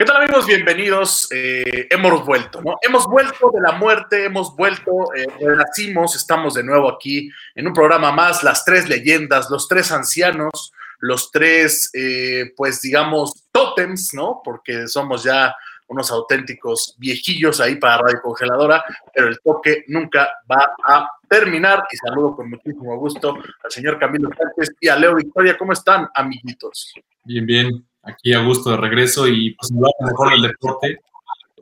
¿Qué tal amigos? Bienvenidos. Eh, hemos vuelto, ¿no? Hemos vuelto de la muerte, hemos vuelto, eh, nacimos, estamos de nuevo aquí en un programa más, las tres leyendas, los tres ancianos, los tres, eh, pues digamos, tótems, ¿no? Porque somos ya unos auténticos viejillos ahí para Radio Congeladora, pero el toque nunca va a terminar. Y saludo con muchísimo gusto al señor Camilo Sánchez y a Leo Victoria. ¿Cómo están, amiguitos? Bien, bien aquí a gusto de regreso y pues mejor el deporte,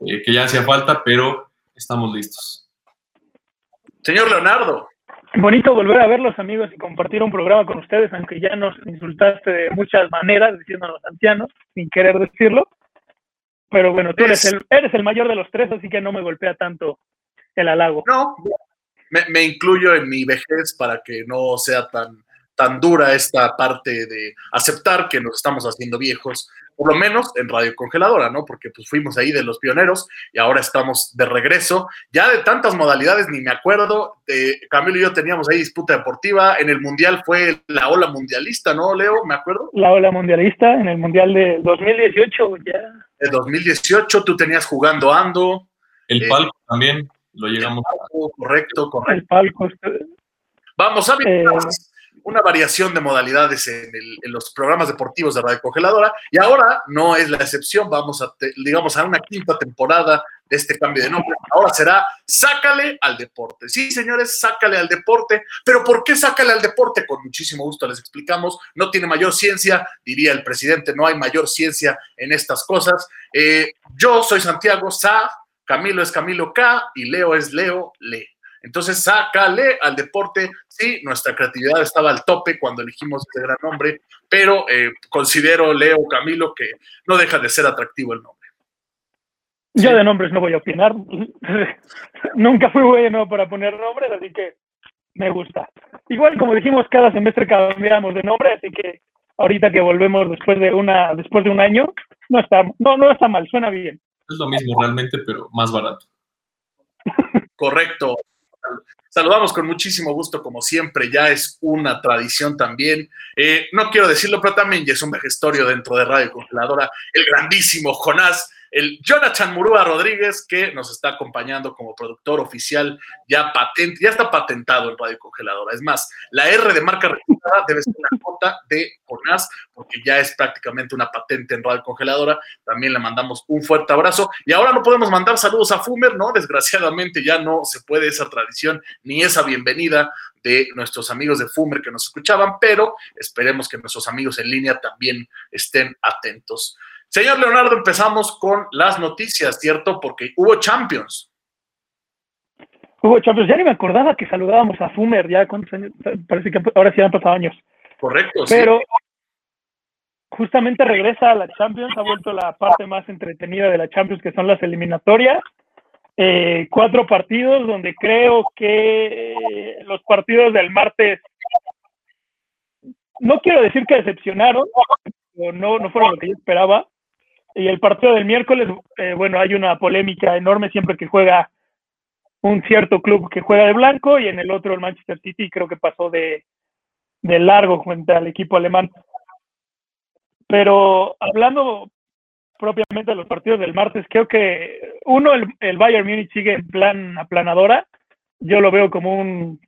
eh, que ya hacía falta, pero estamos listos. Señor Leonardo. Bonito volver a verlos, amigos, y compartir un programa con ustedes, aunque ya nos insultaste de muchas maneras, diciéndonos ancianos, sin querer decirlo. Pero bueno, tú eres el, eres el mayor de los tres, así que no me golpea tanto el halago. No, me, me incluyo en mi vejez para que no sea tan tan dura esta parte de aceptar que nos estamos haciendo viejos, por lo menos en Radio Congeladora, ¿no? Porque pues fuimos ahí de los pioneros y ahora estamos de regreso. Ya de tantas modalidades ni me acuerdo. Eh, Camilo y yo teníamos ahí disputa deportiva. En el Mundial fue la ola mundialista, ¿no, Leo? ¿Me acuerdo? La ola mundialista en el Mundial de 2018, ya. En 2018 tú tenías jugando Ando. El eh, palco también lo llegamos palco, Correcto, correcto. El palco. Vamos a ver. Eh, una variación de modalidades en, los programas deportivos de Radio Congeladora y ahora no es la excepción, vamos a, digamos, a una quinta temporada de este cambio de nombre. Ahora será Sácale al deporte. Sí, señores, sácale al deporte, pero ¿por qué sácale al deporte? Con muchísimo gusto les explicamos. No tiene mayor ciencia, diría el presidente, no hay mayor ciencia en estas cosas. Eh, yo soy Santiago Sa, Camilo es Camilo K y Leo es Leo Le. Entonces, sácale al deporte. Sí, nuestra creatividad estaba al tope cuando elegimos este gran nombre, pero eh, considero, Leo, Camilo, que no deja de ser atractivo el nombre. Yo de nombres no voy a opinar. Nunca fui bueno para poner nombres, así que me gusta. Igual, como dijimos, cada semestre cambiamos de nombre, así que ahorita que volvemos después de una después de un año, no está, no, no está mal, suena bien. Es lo mismo realmente, pero más barato. Correcto. Saludamos con muchísimo gusto, como siempre, ya es una tradición también. Eh, no quiero decirlo, pero también ya es un vejestorio dentro de Radio Congeladora, el grandísimo Jonás el Jonathan Murúa Rodríguez, que nos está acompañando como productor oficial, ya patente, ya está patentado en Radio Congeladora. Es más, la R de marca registrada debe ser una J de Jonás, porque ya es prácticamente una patente en Radio Congeladora. También le mandamos un fuerte abrazo. Y ahora no podemos mandar saludos a Fumer, ¿no? Desgraciadamente ya no se puede esa tradición ni esa bienvenida de nuestros amigos de Fumer que nos escuchaban, pero esperemos que nuestros amigos en línea también estén atentos. Señor Leonardo, empezamos con las noticias, ¿cierto? Porque hubo Champions. Hubo Champions, ya ni me acordaba que saludábamos a Fumer, ya cuántos años, parece que ahora sí han pasado años. Correcto, Pero justamente regresa a la Champions, ha vuelto la parte más entretenida de la Champions, que son las eliminatorias. Eh, cuatro partidos donde creo que los partidos del martes, no quiero decir que decepcionaron, no, no fueron lo que yo esperaba, y el partido del miércoles, eh, bueno, hay una polémica enorme siempre que juega un cierto club que juega de blanco y en el otro el Manchester City creo que pasó de, de largo frente al equipo alemán. Pero hablando propiamente de los partidos del martes, creo que uno, el, el Bayern Múnich sigue en plan aplanadora. Yo lo veo como un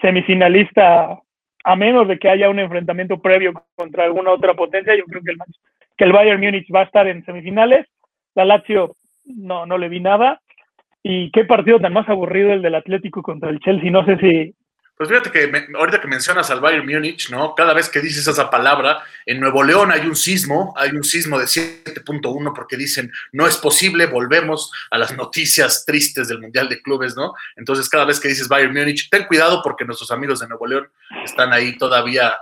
semifinalista, a menos de que haya un enfrentamiento previo contra alguna otra potencia. Yo creo que el que el Bayern Múnich va a estar en semifinales. La Lazio no, no le vi nada. Y qué partido tan más aburrido el del Atlético contra el Chelsea. No sé si. Pues fíjate que ahorita que mencionas al Bayern Múnich, ¿no? Cada vez que dices esa palabra, en Nuevo León hay un sismo, hay un sismo de 7.1 porque dicen, no es posible, volvemos a las noticias tristes del Mundial de Clubes, ¿no? Entonces cada vez que dices Bayern Múnich, ten cuidado porque nuestros amigos de Nuevo León están ahí todavía.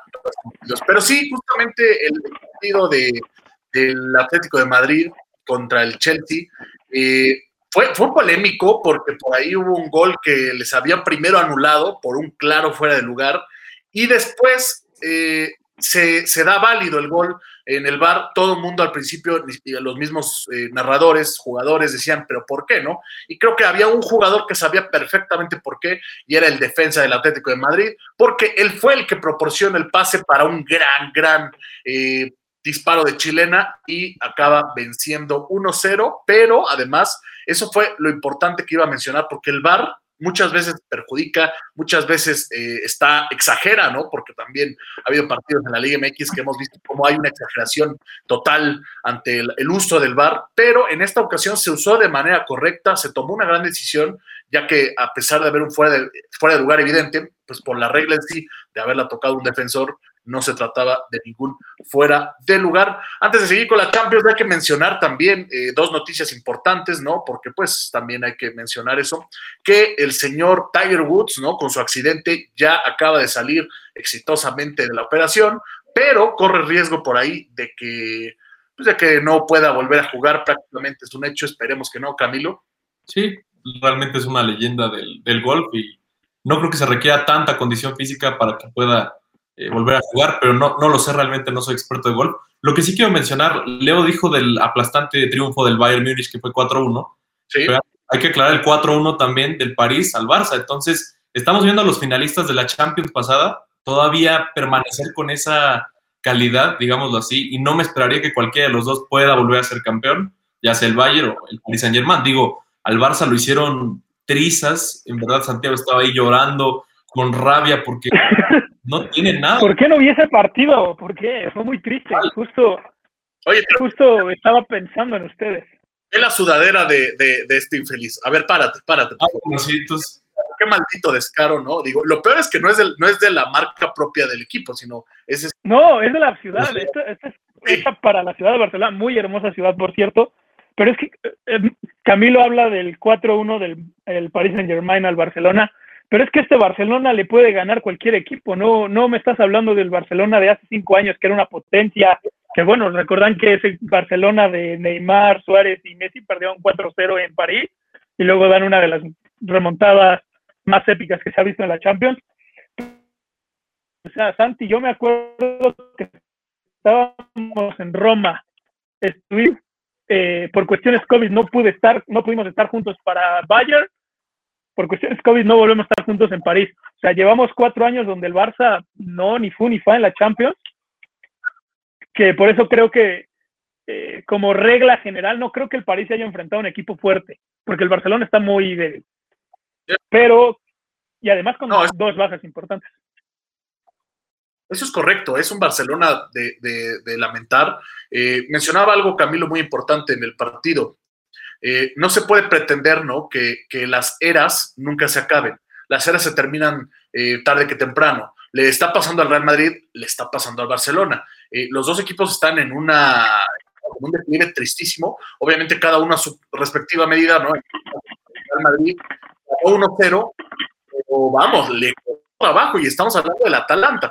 Pero sí, justamente el partido de, del Atlético de Madrid contra el Chelsea. Eh, fue, fue polémico porque por ahí hubo un gol que les habían primero anulado por un claro fuera de lugar y después eh, se, se, da válido el gol en el bar. Todo el mundo al principio, los mismos eh, narradores, jugadores decían, pero ¿por qué no? Y creo que había un jugador que sabía perfectamente por qué y era el defensa del Atlético de Madrid, porque él fue el que proporciona el pase para un gran, gran disparo de chilena y acaba venciendo 1-0, pero además eso fue lo importante que iba a mencionar porque el VAR muchas veces perjudica, muchas veces eh, está, exagera, ¿no? Porque también ha habido partidos en la Liga MX que hemos visto cómo hay una exageración total ante el, uso del VAR, pero en esta ocasión se usó de manera correcta, se tomó una gran decisión, ya que a pesar de haber un fuera de, fuera de lugar evidente, pues por la regla en sí de haberla tocado un defensor, no se trataba de ningún fuera de lugar. Antes de seguir con la Champions, hay que mencionar también eh, dos noticias importantes, ¿no? Porque pues también hay que mencionar eso, que el señor Tiger Woods, ¿no? Con su accidente ya acaba de salir exitosamente de la operación, pero corre riesgo por ahí de que, pues de que no pueda volver a jugar, prácticamente es un hecho, esperemos que no, Camilo. Sí, realmente es una leyenda del, del golf y no creo que se requiera tanta condición física para que pueda eh, volver a jugar, pero no, no lo sé, realmente no soy experto de golf. Lo que sí quiero mencionar, Leo dijo del aplastante triunfo del Bayern Múnich que fue 4-1. Pero hay que aclarar el 4-1 también del París al Barça. Entonces, estamos viendo a los finalistas de la Champions pasada todavía permanecer con esa calidad, digámoslo así, y no me esperaría que cualquiera de los dos pueda volver a ser campeón, ya sea el Bayern o el Paris Saint Germain. Digo, al Barça lo hicieron trizas, en verdad Santiago estaba ahí llorando con rabia porque no tiene nada. ¿Por qué no vi ese partido? ¿Por qué? Fue muy triste. Justo, Oye, justo estaba pensando en ustedes. Es la sudadera de, de, este infeliz. A ver, párate, párate. Ah, qué maldito descaro, ¿no? Digo, lo peor es que no es, del, no es de la marca propia del equipo, sino es... No, es de la ciudad. Esta, es para la ciudad de Barcelona, muy hermosa ciudad, por cierto. Pero es que eh, Camilo habla del 4-1 del el Paris Saint-Germain al Barcelona pero es que este Barcelona le puede ganar cualquier equipo, no, no me estás hablando del Barcelona de hace cinco años, que era una potencia, que bueno, recordan que ese Barcelona de Neymar, Suárez y Messi perdieron 4-0 en París y luego dan una de las remontadas más épicas que se ha visto en la Champions. O sea, Santi, yo me acuerdo que estábamos en Roma, eh, por cuestiones COVID no pude estar, no pudimos estar juntos para Bayern, por cuestiones COVID no volvemos a estar juntos en París. O sea, llevamos cuatro años donde el Barça no ni fu ni fa en la Champions, que por eso creo que eh, como regla general no creo que el París se haya enfrentado a un equipo fuerte, porque el Barcelona está muy débil. Pero, y además con dos bajas importantes. Eso es correcto, es un Barcelona de, lamentar. Eh, mencionaba algo, Camilo, muy importante en el partido. Eh, no se puede pretender ¿no? Que, las eras nunca se acaben. Las eras se terminan eh, tarde que temprano. Le está pasando al Real Madrid, le está pasando al Barcelona. Eh, los dos equipos están en una un declive tristísimo. Obviamente cada uno a su respectiva medida, ¿no? El Real Madrid 1-0, pero vamos, le abajo y estamos hablando del Atalanta.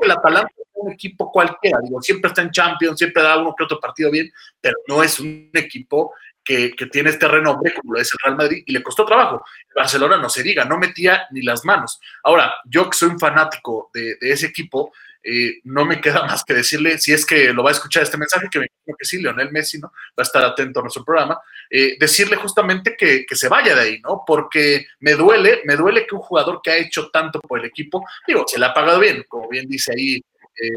El Atalanta es un equipo cualquiera, digo, siempre está en Champions, siempre da uno que otro partido bien, pero no es un equipo que, tiene este renombre, como lo es el Real Madrid, y le costó trabajo. Barcelona no se diga, no metía ni las manos. Ahora, yo que soy un fanático de, ese equipo, eh, no me queda más que decirle, si es que lo va a escuchar este mensaje, que me imagino que sí, Leonel Messi, ¿no? Va a estar atento a nuestro programa, eh, decirle justamente que, que, se vaya de ahí, ¿no? Porque me duele, me duele que un jugador que ha hecho tanto por el equipo, digo, se le ha pagado bien, como bien dice ahí eh,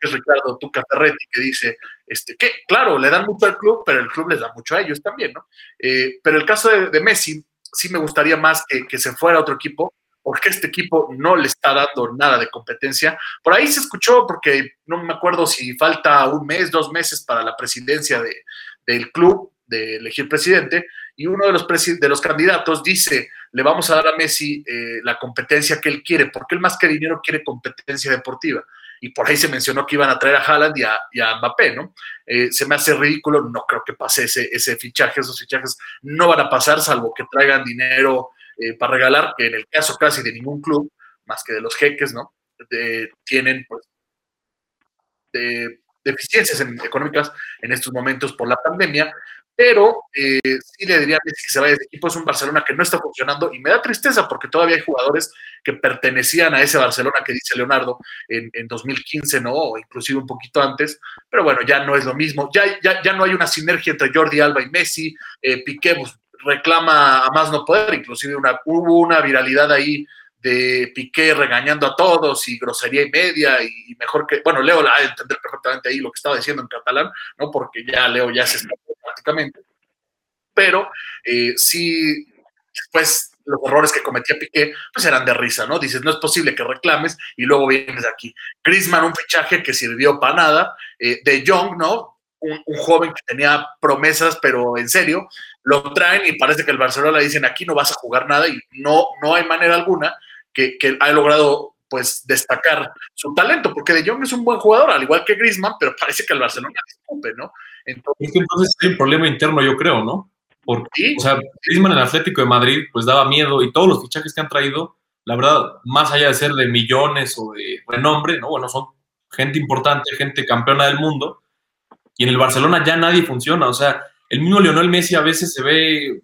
es Ricardo Tuca que dice, este, que claro, le dan mucho al club, pero el club les da mucho a ellos también, ¿no? Eh, pero el caso de, Messi, sí me gustaría más que, se fuera a otro equipo, porque este equipo no le está dando nada de competencia. Por ahí se escuchó, porque no me acuerdo si falta un mes, dos meses para la presidencia de, del club, de elegir presidente, y uno de los, de los candidatos dice, le vamos a dar a Messi eh, la competencia que él quiere, porque él más que dinero quiere competencia deportiva y por ahí se mencionó que iban a traer a Haaland y a, Mbappé, ¿no? Eh, se me hace ridículo, no creo que pase ese, ese fichaje, esos fichajes no van a pasar salvo que traigan dinero eh, para regalar, que en el caso casi de ningún club, más que de los jeques, ¿no? tienen pues deficiencias económicas en estos momentos por la pandemia, pero eh, sí le diría a Messi que se vaya de equipo. Es un Barcelona que no está funcionando y me da tristeza porque todavía hay jugadores que pertenecían a ese Barcelona que dice Leonardo en, 2015, ¿no? O inclusive un poquito antes, pero bueno, ya no es lo mismo. Ya, ya, ya no hay una sinergia entre Jordi Alba y Messi. Eh, Piqué pues, reclama a más no poder, inclusive una, hubo una viralidad ahí de Piqué regañando a todos y grosería y media y, mejor que, bueno, Leo la ha de entender perfectamente ahí lo que estaba diciendo en catalán, ¿no? Porque ya Leo ya se está prácticamente. Pero eh, sí, pues los errores que cometía Piqué, pues eran de risa, ¿no? Dices, no es posible que reclames y luego vienes aquí. Griezmann, un fichaje que sirvió para nada. Eh, de Young, ¿no? Un, joven que tenía promesas, pero en serio, lo traen y parece que el Barcelona le dicen, aquí no vas a jugar nada y no, no hay manera alguna que, que ha logrado pues destacar su talento, porque De Jong es un buen jugador, al igual que Griezmann, pero parece que el Barcelona disculpe, ¿no? Entonces, es que entonces hay un problema interno, yo creo, ¿no? Porque, o sea, Griezmann en el Atlético de Madrid, pues daba miedo y todos los fichajes que han traído, la verdad, más allá de ser de millones o de renombre, ¿no? Bueno, son gente importante, gente campeona del mundo, y en el Barcelona ya nadie funciona, o sea, el mismo Lionel Messi a veces se ve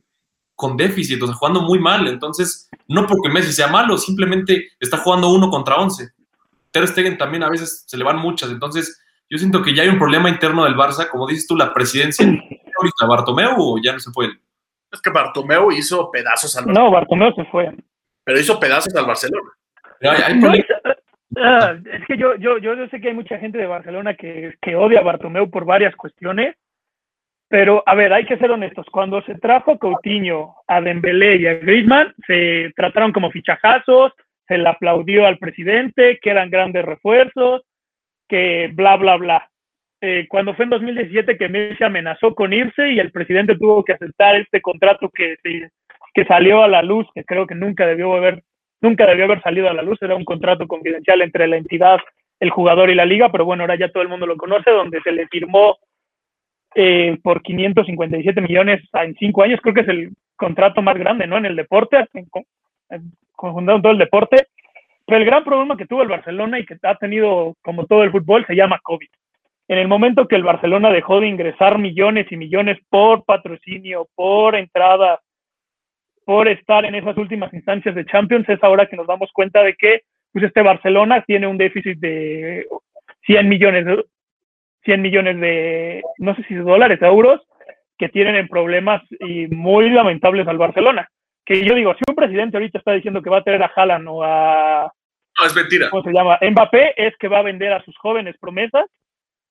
con déficit, o sea, jugando muy mal, entonces, no porque Messi sea malo, simplemente está jugando uno contra once. Ter Stegen también a veces se le van muchas, entonces yo siento que ya hay un problema interno del Barça, como dices tú, la presidencia ahorita? ¿Bartomeu o ya no se fue? Es que Bartomeu hizo pedazos al Barcelona. No, Bartomeu se fue. Pero hizo pedazos al Barcelona. Ah, es que yo, yo, yo sé que hay mucha gente de Barcelona que, que odia a Bartomeu por varias cuestiones, pero a ver, hay que ser honestos. Cuando se trajo a Coutinho, a Dembélé y a Griezmann, se trataron como fichajazos, se le aplaudió al presidente, que eran grandes refuerzos, que bla, bla, bla. Eh, cuando fue en 2017 que Messi amenazó con irse y el presidente tuvo que aceptar este contrato que, que salió a la luz, que creo que nunca debió haber, nunca debió haber salido a la luz, era un contrato confidencial entre la entidad, el jugador y la liga, pero bueno, ahora ya todo el mundo lo conoce, donde se le firmó eh, por 557 millones en cinco años, creo que es el contrato más grande, ¿no? En el deporte, en, conjuntado todo el deporte. Pero el gran problema que tuvo el Barcelona y que ha tenido como todo el fútbol se llama COVID en el momento que el Barcelona dejó de ingresar millones y millones por patrocinio, por entrada, por estar en esas últimas instancias de Champions, es ahora que nos damos cuenta de que pues este Barcelona tiene un déficit de 100 millones, 100 millones de, no sé si de dólares, euros, que tienen en problemas y muy lamentables al Barcelona. Que yo digo, si un presidente ahorita está diciendo que va a tener a Haaland o a... No, es mentira. ¿Cómo se llama? Mbappé, es que va a vender a sus jóvenes promesas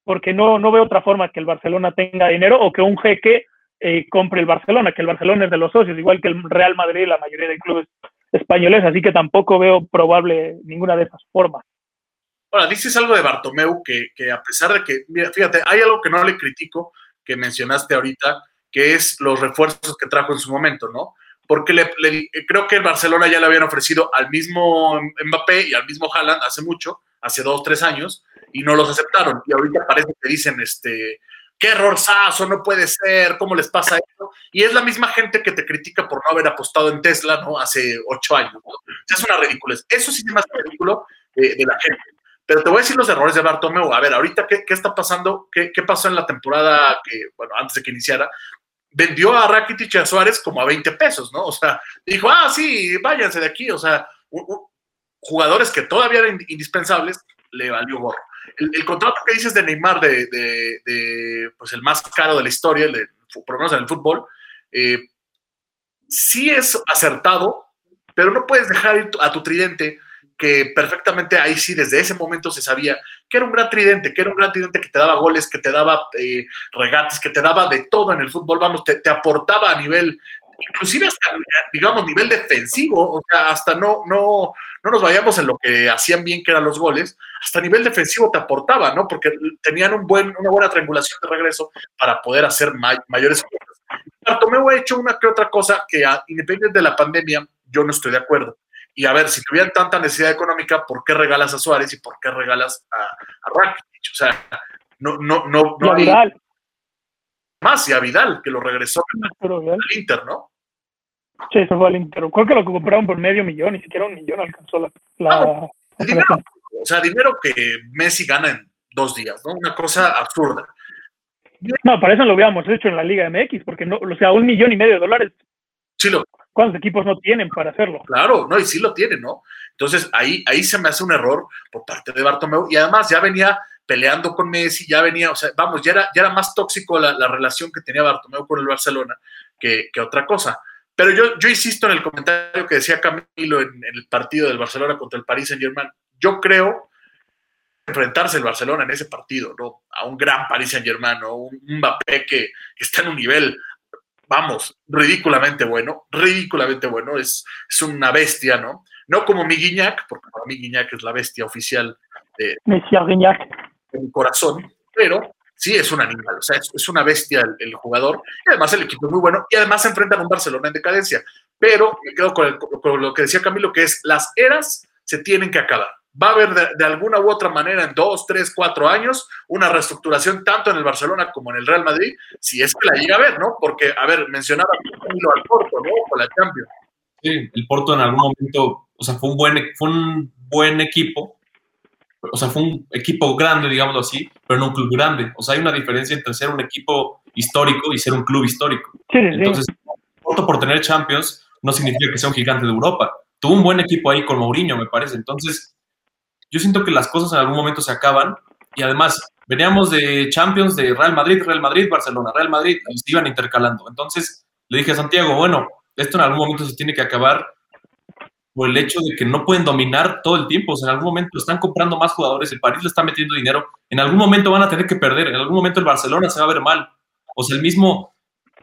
porque no, no veo otra forma que el Barcelona tenga dinero o que un jeque eh, compre el Barcelona, que el Barcelona es de los socios, igual que el Real Madrid y la mayoría de clubes españoles, así que tampoco veo probable ninguna de esas formas. Ahora, dices algo de Bartomeu que, que a pesar de que, mira, fíjate, hay algo que no le critico, que mencionaste ahorita, que es los refuerzos que trajo en su momento, ¿no? Porque le, creo que el Barcelona ya le habían ofrecido al mismo Mbappé y al mismo Haaland hace mucho, hace dos, tres años, y no los aceptaron. Y ahorita parece que dicen, este, qué errorzazo, no puede ser, ¿cómo les pasa eso? Y es la misma gente que te critica por no haber apostado en Tesla, ¿no? Hace ocho años. ¿no? Es una ridiculez. Eso sí es más ridículo de, la gente. Pero te voy a decir los errores de Bartomeu. A ver, ahorita, ¿qué, qué está pasando? ¿Qué, ¿Qué, pasó en la temporada que, bueno, antes de que iniciara? Vendió a Rakitic y a Suárez como a 20 pesos, ¿no? O sea, dijo, ah, sí, váyanse de aquí. O sea, jugadores que todavía eran indispensables, le valió gorro el, contrato que dices de Neymar, de, pues el más caro de la historia, por lo menos en el fútbol, eh, sí es acertado, pero no puedes dejar ir a tu tridente, que perfectamente ahí sí, desde ese momento se sabía que era un gran tridente, que era un gran tridente que te daba goles, que te daba eh, regates, que te daba de todo en el fútbol, vamos, te, te aportaba a nivel inclusive hasta, digamos, nivel defensivo, o sea, hasta no, no, no nos vayamos en lo que hacían bien, que eran los goles, hasta nivel defensivo te aportaba, ¿no? Porque tenían un buen, una buena triangulación de regreso para poder hacer mayores cosas. Bartomeu ha hecho una que otra cosa que, independientemente de la pandemia, yo no estoy de acuerdo. Y a ver, si tuvieran tanta necesidad económica, ¿por qué regalas a Suárez y por qué regalas a, a Rakitic? O sea, no, no, no, no más y a Vidal, que lo regresó al Inter, ¿no? Sí, eso fue al Inter. Creo que lo compraron por medio millón, ni siquiera un millón alcanzó la. Ah, o sea, dinero que Messi gana en dos días, ¿no? Una cosa absurda. No, para eso lo habíamos hecho en la Liga MX, porque no, o sea, un millón y medio de dólares. Sí lo. ¿Cuántos equipos no tienen para hacerlo? Claro, no, y sí lo tienen, ¿no? Entonces ahí, ahí se me hace un error por parte de Bartomeu, y además ya venía peleando con Messi, ya venía, o sea, vamos, ya era, ya era más tóxico la, relación que tenía Bartomeu con el Barcelona que, otra cosa. Pero yo, yo insisto en el comentario que decía Camilo en, el partido del Barcelona contra el Paris Saint Germain. Yo creo enfrentarse el Barcelona en ese partido, ¿no? A un gran Paris Saint Germain, ¿no? Un Mbappé que, está en un nivel, vamos, ridículamente bueno, ridículamente bueno, es, es una bestia, ¿no? No como mi Guiñac, porque para mí Guiñac es la bestia oficial de, de mi corazón, pero sí es un animal, o sea, es, una bestia el, jugador, y además el equipo es muy bueno, y además se enfrentan a un Barcelona en decadencia. Pero me quedo con, con, lo que decía Camilo, que es las eras se tienen que acabar. Va a haber de, alguna u otra manera en dos, tres, cuatro años una reestructuración tanto en el Barcelona como en el Real Madrid, si es que la llega a ver, ¿no? Porque, a ver, mencionaba al Porto, ¿no? Con la Champions. Sí, el Porto en algún momento, o sea, fue un buen, fue un buen equipo, o sea, fue un equipo grande, digámoslo así, pero no un club grande. O sea, hay una diferencia entre ser un equipo histórico y ser un club histórico. Entonces, por tener Champions no significa que sea un gigante de Europa. Tuvo un buen equipo ahí con Mourinho, me parece. Entonces, yo siento que las cosas en algún momento se acaban y además veníamos de Champions de Real Madrid, Real Madrid, Barcelona, Real Madrid, y se iban intercalando. Entonces, le dije a Santiago, bueno, esto en algún momento se tiene que acabar por el hecho de que no pueden dominar todo el tiempo. O sea, en algún momento están comprando más jugadores, el París le está metiendo dinero, en algún momento van a tener que perder, en algún momento el Barcelona se va a ver mal. O sea, el mismo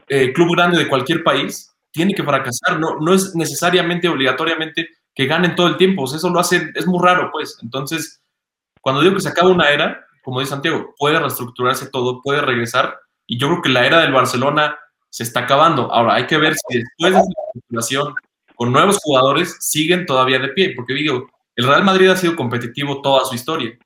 eh, club grande de cualquier país tiene que fracasar, no, no es necesariamente, obligatoriamente que ganen todo el tiempo, o eso lo hace, es muy raro, pues. Entonces, cuando digo que se acaba una era, como dice Santiago, puede reestructurarse todo, puede regresar, y yo creo que la era del Barcelona se está acabando. Ahora, hay que ver si después de esa reestructuración con nuevos jugadores siguen todavía de pie, porque digo, el Real Madrid ha sido competitivo toda su historia,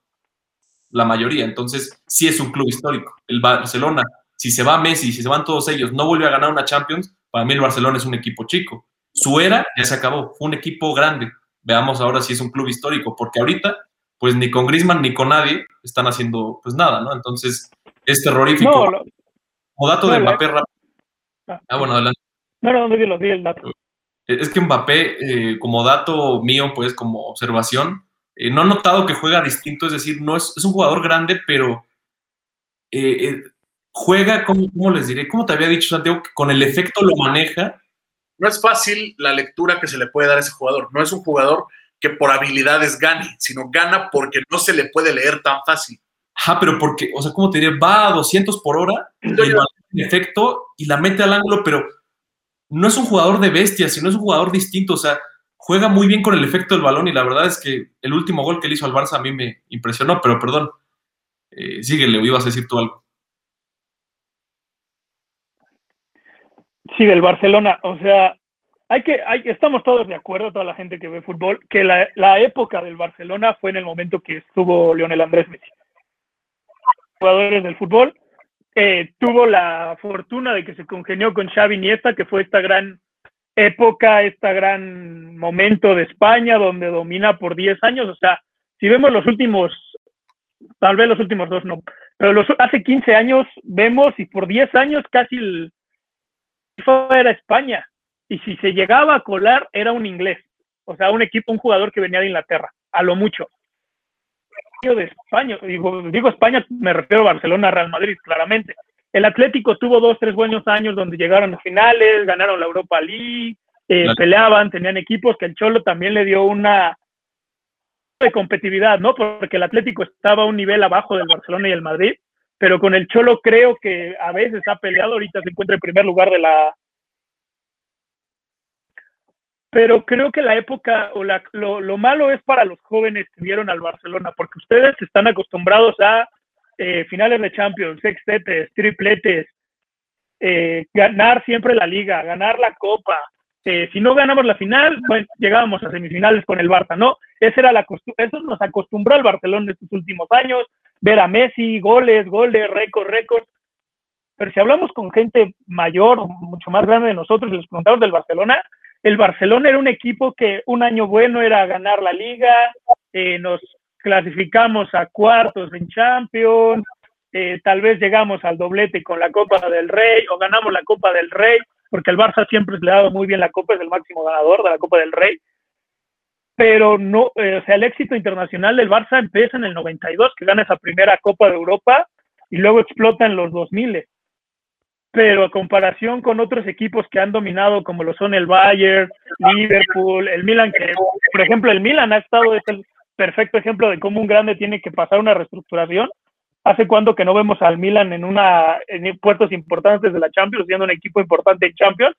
la mayoría, entonces sí es un club histórico. El Barcelona, si se va Messi, si se van todos ellos, no vuelve a ganar una Champions, para mí el Barcelona es un equipo chico. Su era ya se acabó, fue un equipo grande. Veamos ahora si es un club histórico, porque ahorita, pues ni con Grisman ni con nadie están haciendo pues nada, ¿no? Entonces, es terrorífico. Como dato de Mbappé, ah, ah, bueno, adelante. No, no, no, no, el dato. Es que Mbappé, eh, como dato mío, pues como observación, eh, no he notado que juega distinto, es decir, no es, un jugador grande, pero eh, juega, ¿cómo, ¿cómo, les diré? ¿Cómo te había dicho, Santiago? Que con el efecto lo maneja. No es fácil la lectura que se le puede dar a ese jugador. No es un jugador que por habilidades gane, sino gana porque no se le puede leer tan fácil. Ajá, pero porque, o sea, ¿cómo te diré? Va a 200 por hora, y efecto y la mete al ángulo, pero no es un jugador de bestia, sino es un jugador distinto. O sea, juega muy bien con el efecto del balón y la verdad es que el último gol que le hizo al Barça a mí me impresionó, pero perdón. Eh, síguele, ibas a decir tú algo. Sí, del Barcelona. O sea, hay que, hay, estamos todos de acuerdo, toda la gente que ve fútbol, que la, la época del Barcelona fue en el momento que estuvo Lionel Andrés Messi. Jugadores del fútbol eh, tuvo la fortuna de que se congenió con Xavi Nieta, que fue esta gran época, este gran momento de España, donde domina por 10 años. O sea, si vemos los últimos, tal vez los últimos dos no, pero los, hace 15 años vemos y por 10 años casi el era España. Y si se llegaba a colar, era un inglés. O sea, un equipo, un jugador que venía de Inglaterra, a lo mucho de España, digo, digo España, me refiero a Barcelona, Real Madrid, claramente. El Atlético tuvo dos, tres buenos años donde llegaron a finales, ganaron la Europa League, eh, peleaban, tenían equipos que el Cholo también le dio una de competitividad, ¿no? Porque el Atlético estaba a un nivel abajo del Barcelona y el Madrid, pero con el Cholo creo que a veces ha peleado, ahorita se encuentra en primer lugar de la pero creo que la época o la, lo, malo es para los jóvenes que vieron al Barcelona, porque ustedes están acostumbrados a eh, finales de Champions, sextetes, tripletes, eh, ganar siempre la liga, ganar la copa. Eh, si no ganamos la final, pues llegábamos a semifinales con el Barça, ¿no? Esa era la eso nos acostumbró al Barcelona estos últimos años, ver a Messi, goles, goles, récord, récord. Pero si hablamos con gente mayor, mucho más grande de nosotros, los del Barcelona, el Barcelona era un equipo que un año bueno era ganar la liga, eh, nos clasificamos a cuartos en Champions, eh, tal vez llegamos al doblete con la Copa del Rey o ganamos la Copa del Rey, porque el Barça siempre le ha dado muy bien la Copa, es el máximo ganador de la Copa del Rey. Pero no, eh, o sea, el éxito internacional del Barça empieza en el 92, que gana esa primera Copa de Europa y luego explota en los 2000. pero a comparación con otros equipos que han dominado, como lo son el Bayern, Liverpool, el Milan, que por ejemplo el Milan ha estado, es el perfecto ejemplo de cómo un grande tiene que pasar una reestructuración. ¿Hace cuándo que no vemos al Milan en una en puertos importantes de la Champions, siendo un equipo importante en Champions?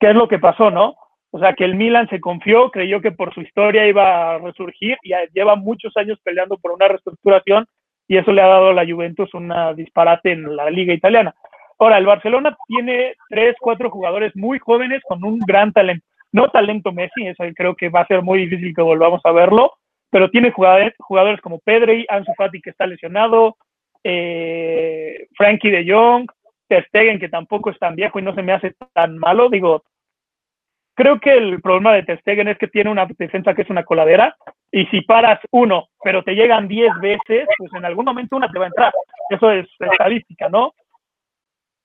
¿Qué es lo que pasó, no? O sea, que el Milan se confió, creyó que por su historia iba a resurgir y lleva muchos años peleando por una reestructuración y eso le ha dado a la Juventus una disparate en la liga italiana. Ahora, el Barcelona tiene tres, cuatro jugadores muy jóvenes con un gran talento. No talento Messi, eso creo que va a ser muy difícil que volvamos a verlo, pero tiene jugadores, jugadores como Pedri, Ansu Fati que está lesionado, eh, Frankie de Jong, Ter Stegen que tampoco es tan viejo y no se me hace tan malo. Digo, creo que el problema de Ter Stegen es que tiene una defensa que es una coladera y si paras uno, pero te llegan diez veces, pues en algún momento una te va a entrar. Eso es estadística, ¿no?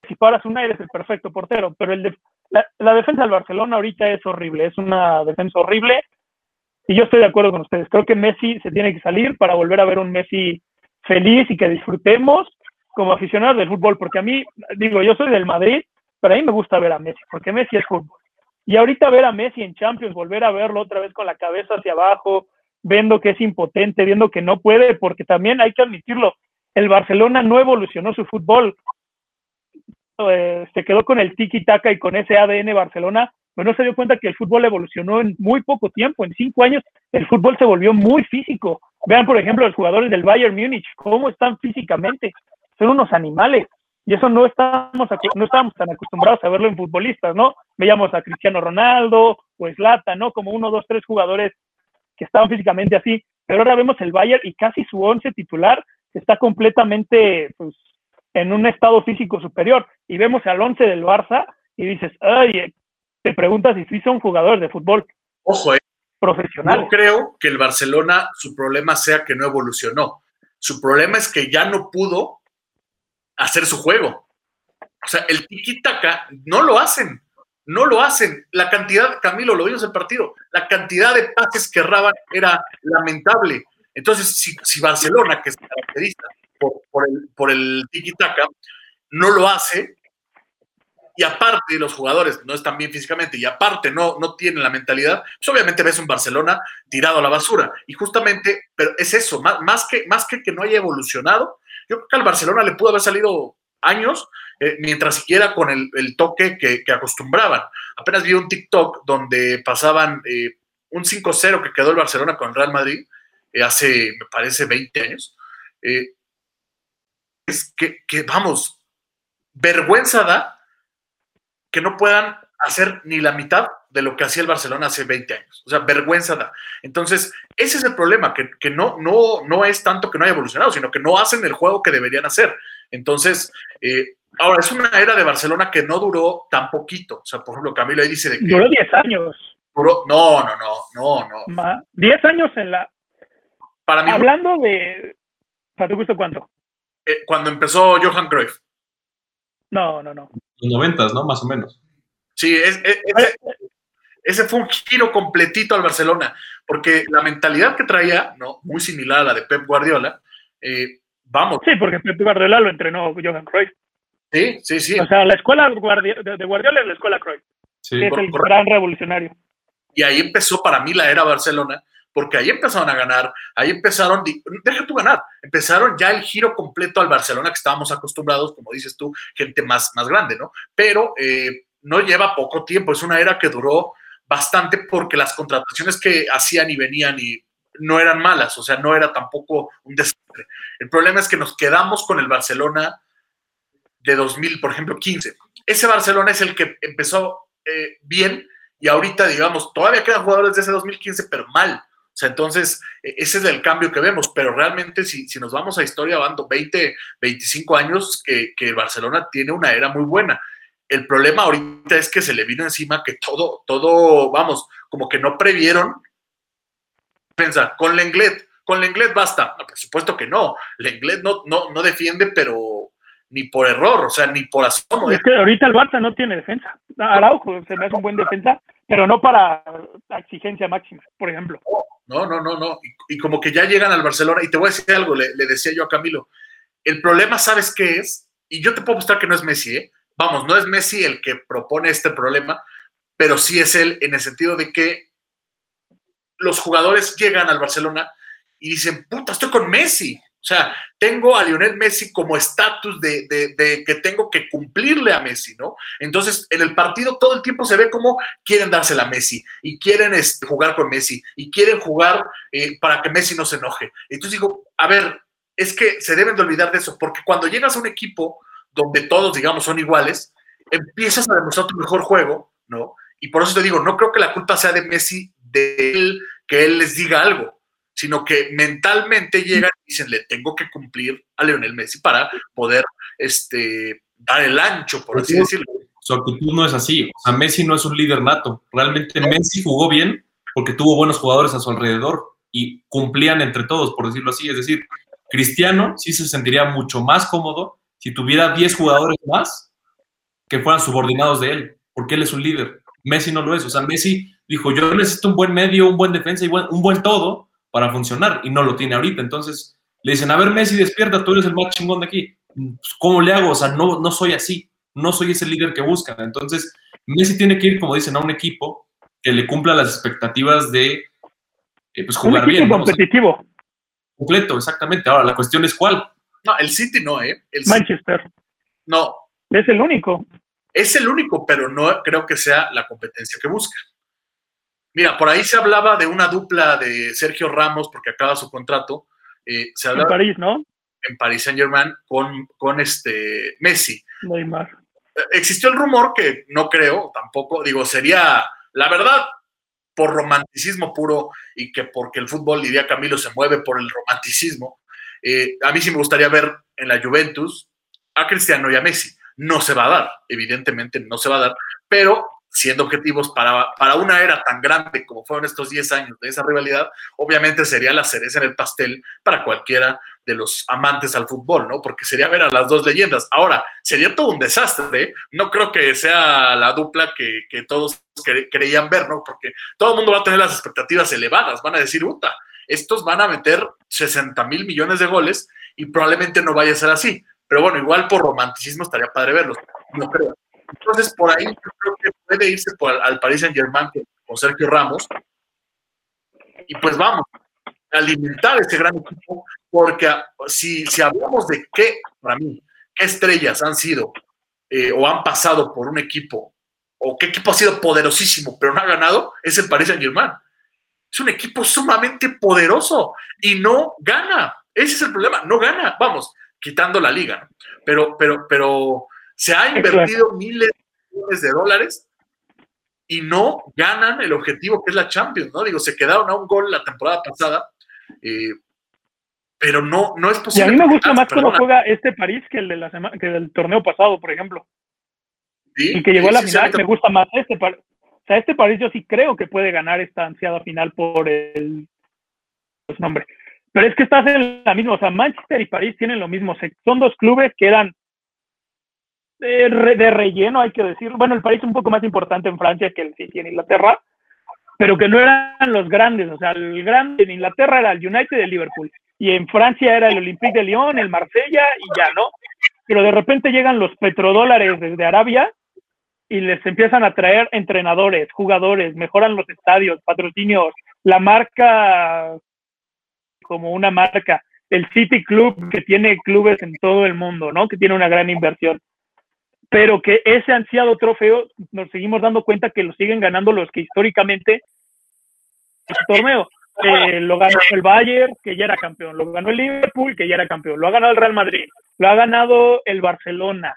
si paras una eres el perfecto portero, pero el la, defensa del Barcelona ahorita es horrible, es una defensa horrible y yo estoy de acuerdo con ustedes. Creo que Messi se tiene que salir para volver a ver un Messi feliz y que disfrutemos como aficionados del fútbol, porque a mí, digo, yo soy del Madrid, pero a mí me gusta ver a Messi, porque Messi es fútbol. Y ahorita ver a Messi en Champions, volver a verlo otra vez con la cabeza hacia abajo, viendo que es impotente, viendo que no puede, porque también hay que admitirlo, el Barcelona no evolucionó su fútbol. Eh, se quedó con el tiki-taka y con ese ADN Barcelona, pero no se dio cuenta que el fútbol evolucionó en muy poco tiempo. En cinco años, el fútbol se volvió muy físico. Vean, por ejemplo, los jugadores del Bayern Múnich, cómo están físicamente. Son unos animales. Y eso no estamos, no estamos tan acostumbrados a verlo en futbolistas, ¿no? Veíamos a Cristiano Ronaldo o Slata, ¿no? Como uno, dos, tres jugadores que estaban físicamente así. Pero ahora vemos el Bayern y casi su once titular está completamente pues, en un estado físico superior. Y vemos al 11 del Barça y dices, ay, te preguntas si sí son jugadores de fútbol. Ojo, eh. Profesional. No creo que el Barcelona, su problema sea que no evolucionó. Su problema es que ya no pudo hacer su juego. O sea, el tiki-taka no lo hacen. No lo hacen. La cantidad, Camilo, lo vimos en el partido, la cantidad de pases que erraban era lamentable. Entonces, si, si Barcelona, que se caracteriza por, el, por el tiki-taka, no lo hace, y aparte los jugadores no están bien físicamente y aparte no, no tienen la mentalidad, pues obviamente ves un Barcelona tirado a la basura. Y justamente, pero es eso, más, más, que, más que que no haya evolucionado, yo creo que al Barcelona le pudo haber salido años eh, mientras siguiera con el, toque que, acostumbraban. Apenas vi un TikTok donde pasaban eh, un 5-0 que quedó el Barcelona con el Real Madrid eh, hace, me parece, 20 años es que, vamos, vergüenza da que no puedan hacer ni la mitad de lo que hacía el Barcelona hace 20 años. O sea, vergüenza da. Entonces, ese es el problema, que, no, no, no es tanto que no haya evolucionado, sino que no hacen el juego que deberían hacer. Entonces, eh, ahora, es una era de Barcelona que no duró tan poquito. O sea, por ejemplo, Camilo ahí dice de que... Duró 10 años. no, no, no, no, no. 10 años en la... Para mí, Hablando de... ¿Para tu gusto cuánto? Eh, cuando empezó Johan Cruyff. No, no, no. Los noventas, ¿no? Más o menos. Sí, ese, fue un giro completito al Barcelona, porque la mentalidad que traía, ¿no? Muy similar a la de Pep Guardiola, eh, vamos. Sí, porque Pep Guardiola lo entrenó Johan Cruyff. Sí, sí, sí. O sea, la escuela de Guardiola es la escuela Cruyff. Sí, es el gran revolucionario. Y ahí empezó para mí la era Barcelona, porque ahí empezaron a ganar, ahí empezaron, deja tú ganar, empezaron ya el giro completo al Barcelona que estábamos acostumbrados, como dices tú, gente más, más grande, ¿no? Pero eh, no lleva poco tiempo, es una era que duró bastante porque las contrataciones que hacían y venían y no eran malas, o sea, no era tampoco un desastre. El problema es que nos quedamos con el Barcelona de 2000, por ejemplo, 15. Ese Barcelona es el que empezó eh, bien y ahorita, digamos, todavía quedan jugadores de ese 2015, pero mal. O sea, entonces, e, ese es el cambio que vemos, pero realmente si, si nos vamos a historia, van 20, 25 años que, que Barcelona tiene una era muy buena. El problema ahorita es que se le vino encima que todo, todo, vamos, como que no previeron. Pensa, con Lenglet, con Lenglet basta. por supuesto que no. Lenglet no, no, no defiende, pero ni por error, o sea, ni por asomo. Es que ahorita el Barça no tiene defensa. Araujo se me hace un buen defensa, pero no para exigencia máxima, por ejemplo. No, no, no, no. Y, como que ya llegan al Barcelona, y te voy a decir algo, le, decía yo a Camilo, el problema, ¿sabes qué es? Y yo te puedo mostrar que no es Messi, ¿eh? Vamos, no es Messi el que propone este problema, pero sí es él en el sentido de que los jugadores llegan al Barcelona y dicen, puta, estoy con Messi. O sea, tengo a Lionel Messi como estatus de, que tengo que cumplirle a Messi, ¿no? Entonces, en el partido todo el tiempo se ve como quieren dársela a Messi y quieren este, jugar con Messi y quieren jugar eh, para que Messi no se enoje. Entonces digo, a ver, es que se deben de olvidar de eso, porque cuando llegas a un equipo donde todos, digamos, son iguales, empiezas a demostrar tu mejor juego, ¿no? Y por eso te digo, no creo que la culpa sea de Messi, de él, que él les diga algo, sino que mentalmente llegan y dicen, le tengo que cumplir a Leonel Messi para poder este, dar el ancho, por así decirlo. Su actitud no es así. O sea, Messi no es un líder nato. Realmente Messi jugó bien porque tuvo buenos jugadores a su alrededor y cumplían entre todos, por decirlo así. Es decir, Cristiano sí se sentiría mucho más cómodo si tuviera 10 jugadores más que fueran subordinados de él, porque él es un líder. Messi no lo es. O sea, Messi dijo, yo necesito un buen medio, un buen defensa y un buen todo para funcionar y no lo tiene ahorita. Entonces le dicen, a ver, Messi, despierta, tú eres el más chingón de aquí. Pues, ¿Cómo le hago? O sea, no, no soy así, no soy ese líder que buscan. Entonces, Messi tiene que ir, como dicen, a un equipo que le cumpla las expectativas de eh, pues, jugar bien. competitivo. completo, exactamente. Ahora, la cuestión es cuál. No, el City no, ¿eh? El Manchester. No. Es el único. Es el único, pero no creo que sea la competencia que busca. Mira, por ahí se hablaba de una dupla de Sergio Ramos, porque acaba su contrato. Eh, se en París, ¿no? En París Saint Germain con, con este Messi. Neymar. Eh, existió el rumor que no creo tampoco, digo, sería, la verdad, por romanticismo puro y que porque el fútbol, diría Camilo, se mueve por el romanticismo. Eh, a mí sí me gustaría ver en la Juventus a Cristiano y a Messi. No se va a dar, evidentemente no se va a dar, pero siendo objetivos para, para una era tan grande como fueron estos 10 años de esa rivalidad, obviamente sería la cereza en el pastel para cualquiera de los amantes al fútbol, ¿no? Porque sería ver a las dos leyendas. Ahora, sería todo un desastre, ¿eh? no creo que sea la dupla que, todos creían ver, ¿no? Porque todo el mundo va a tener las expectativas elevadas, van a decir, puta, estos van a meter 60 mil millones de goles y probablemente no vaya a ser así. Pero bueno, igual por romanticismo estaría padre verlos, no creo. Entonces, por ahí yo creo que puede irse al Paris Saint Germain con Sergio Ramos. Y pues vamos, a alimentar ese gran equipo, porque si, si hablamos de qué, para mí, qué estrellas han sido eh, o han pasado por un equipo, o qué equipo ha sido poderosísimo, pero no ha ganado, es el Paris Saint Germain. Es un equipo sumamente poderoso y no gana. Ese es el problema, no gana. Vamos, quitando la liga. Pero, pero, pero se ha invertido miles de millones de dólares y no ganan el objetivo que es la Champions, ¿no? Digo, se quedaron a un gol la temporada pasada, eh, pero no, no es posible. Y a mí me gusta más cómo juega este París que el de la semana, que del torneo pasado, por ejemplo. y que llegó a la final, me gusta más este París. O sea, este París yo sí creo que puede ganar esta ansiada final por el nombre. Pero es que estás en la misma, o sea, Manchester y París tienen lo mismo. Son dos clubes que eran de, relleno, hay que decir. Bueno, el país es un poco más importante en Francia que el City en Inglaterra, pero que no eran los grandes. O sea, el grande en Inglaterra era el United de Liverpool y en Francia era el Olympique de Lyon, el Marsella y ya, ¿no? Pero de repente llegan los petrodólares desde Arabia y les empiezan a traer entrenadores, jugadores, mejoran los estadios, patrocinios, la marca como una marca, el City Club que tiene clubes en todo el mundo, ¿no? Que tiene una gran inversión pero que ese ansiado trofeo nos seguimos dando cuenta que lo siguen ganando los que históricamente ese torneo. Eh, lo ganó el Bayern, que ya era campeón, lo ganó el Liverpool, que ya era campeón, lo ha ganado el Real Madrid, lo ha ganado el Barcelona.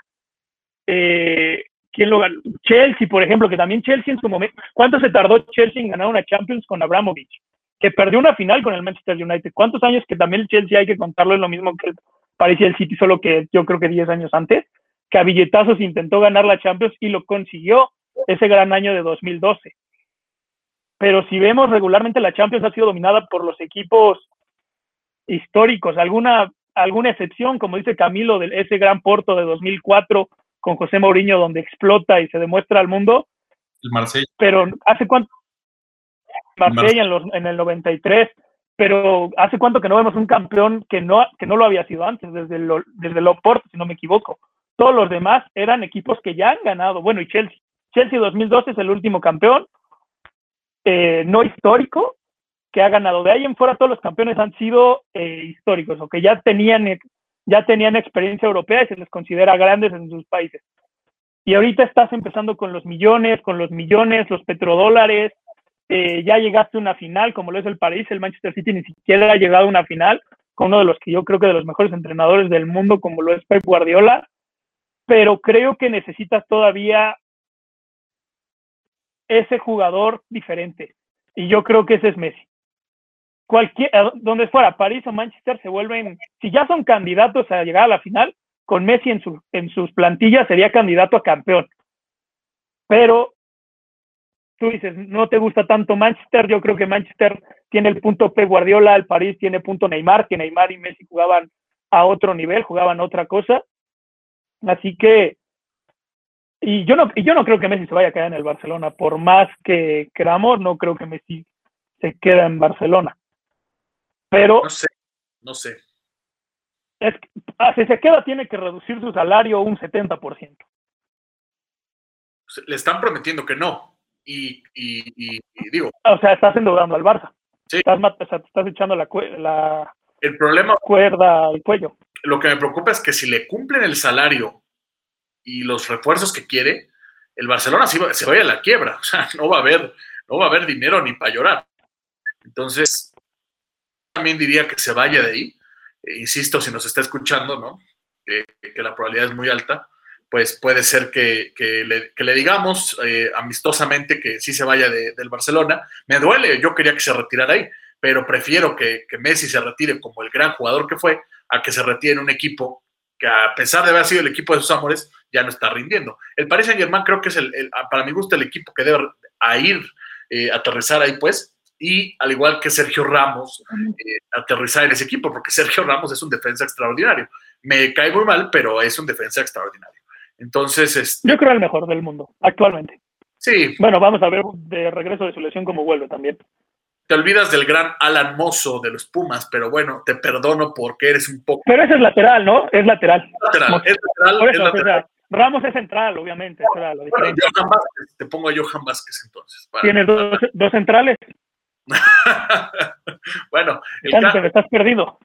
Eh, ¿Quién lo ganó? Chelsea, por ejemplo, que también Chelsea en su momento. ¿Cuánto se tardó Chelsea en ganar una Champions con Abramovich? Que perdió una final con el Manchester United. ¿Cuántos años que también el Chelsea hay que contarlo en lo mismo que parecía el City, solo que yo creo que 10 años antes? que a billetazos intentó ganar la Champions y lo consiguió ese gran año de 2012. Pero si vemos regularmente la Champions ha sido dominada por los equipos históricos, alguna, alguna excepción, como dice Camilo, de ese gran Porto de 2004 con José Mourinho, donde explota y se demuestra al mundo. El Marsella. Pero ¿hace cuánto? Marsella en, los, en el 93, pero ¿hace cuánto que no vemos un campeón que no, que no lo había sido antes, desde, lo, desde si no me equivoco? Todos los demás eran equipos que ya han ganado. Bueno, y Chelsea. Chelsea 2012 es el último campeón, eh, no histórico, que ha ganado. De ahí en fuera todos los campeones han sido eh, históricos o que ya tenían, ya tenían experiencia europea y se les considera grandes en sus países. Y ahorita estás empezando con los millones, con los millones, los petrodólares. Eh, ya llegaste a una final, como lo es el París, el Manchester City ni siquiera ha llegado a una final, con uno de los que yo creo que de los mejores entrenadores del mundo, como lo es Pep Guardiola. Pero creo que necesitas todavía ese jugador diferente. Y yo creo que ese es Messi. Cualquier, donde fuera, París o Manchester se vuelven, si ya son candidatos a llegar a la final, con Messi en, su, en sus plantillas sería candidato a campeón. Pero tú dices, no te gusta tanto Manchester, yo creo que Manchester tiene el punto P Guardiola, el París tiene punto Neymar, que Neymar y Messi jugaban a otro nivel, jugaban otra cosa. Así que y yo no, y yo no creo que Messi se vaya a quedar en el Barcelona, por más que queramos, no creo que Messi se quede en Barcelona. Pero. No sé, no sé. Es, ah, si se queda, tiene que reducir su salario un 70%. Le están prometiendo que no. Y, y, digo. O sea, estás endeudando al Barça. Sí. Estás, estás echando la, la, el problema, cuerda al cuello. Lo que me preocupa es que si le cumplen el salario y los refuerzos que quiere, el Barcelona se, se vaya a la quiebra. O sea, no va a haber, no va a haber dinero ni para llorar. Entonces, también diría que se vaya de ahí. Eh, insisto, si nos está escuchando, ¿no? que la probabilidad es muy alta, pues puede ser que, le, digamos eh, amistosamente que sí se vaya del Barcelona. Me duele, yo quería que se retirara ahí, pero prefiero que, que Messi se retire como el gran jugador que fue a que se retire en un equipo que a pesar de haber sido el equipo de sus amores, ya no está rindiendo. El Paris Saint Germain creo que es el, para mi gusto el equipo que debe a ir eh, aterrizar ahí, pues, y al igual que Sergio Ramos, eh, aterrizar en ese equipo, porque Sergio Ramos es un defensa extraordinario. Me cae muy mal, pero es un defensa extraordinario. Entonces, este yo creo el mejor del mundo, actualmente. Sí. Bueno, vamos a ver de regreso de su lesión cómo vuelve también te olvidas del gran Alan Mozo de los Pumas, pero bueno, te perdono porque eres un poco. Pero ese es lateral, ¿no? Es lateral. Lateral, es lateral. es lateral. Ramos es central, obviamente. Bueno, Johan Vázquez, te pongo a Johan Vázquez entonces. ¿Tienes dos, dos, centrales? bueno, el caso, me estás perdido.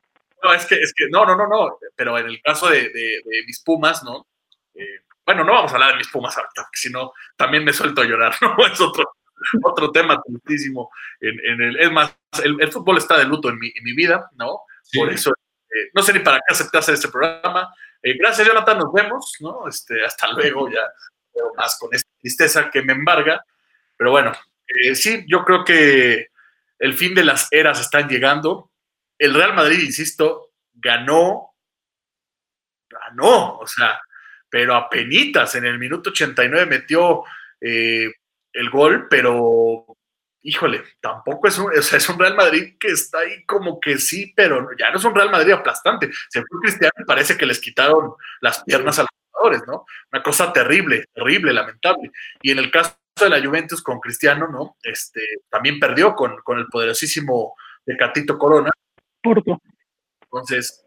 No, es que, es que, no, no, no, no, pero en el caso de, de, de mis Pumas, ¿no? Eh, bueno, no vamos a hablar de mis Pumas ahorita, porque si no, también me suelto a llorar, ¿no? Es otro, otro tema tristísimo. En, el, es más, el, fútbol está de luto en mi, en mi vida, ¿no? Por eso, eh, no sé ni para qué acepté hacer este programa. Eh, gracias, Jonathan, nos vemos, ¿no? Este, hasta luego, ya veo más con esta tristeza que me embarga. Pero bueno, eh, sí, yo creo que el fin de las eras están llegando. El Real Madrid, insisto, ganó, ganó, o sea, pero a penitas, en el minuto 89 metió el gol, pero híjole, tampoco es un, o sea, es un Real Madrid que está ahí como que sí, pero ya no es un Real Madrid aplastante. Se fue Cristiano y parece que les quitaron las piernas a los jugadores, ¿no? Una cosa terrible, terrible, lamentable. Y en el caso de la Juventus con Cristiano, ¿no? Este, también perdió con, con el poderosísimo de Catito Corona. Porto. Entonces,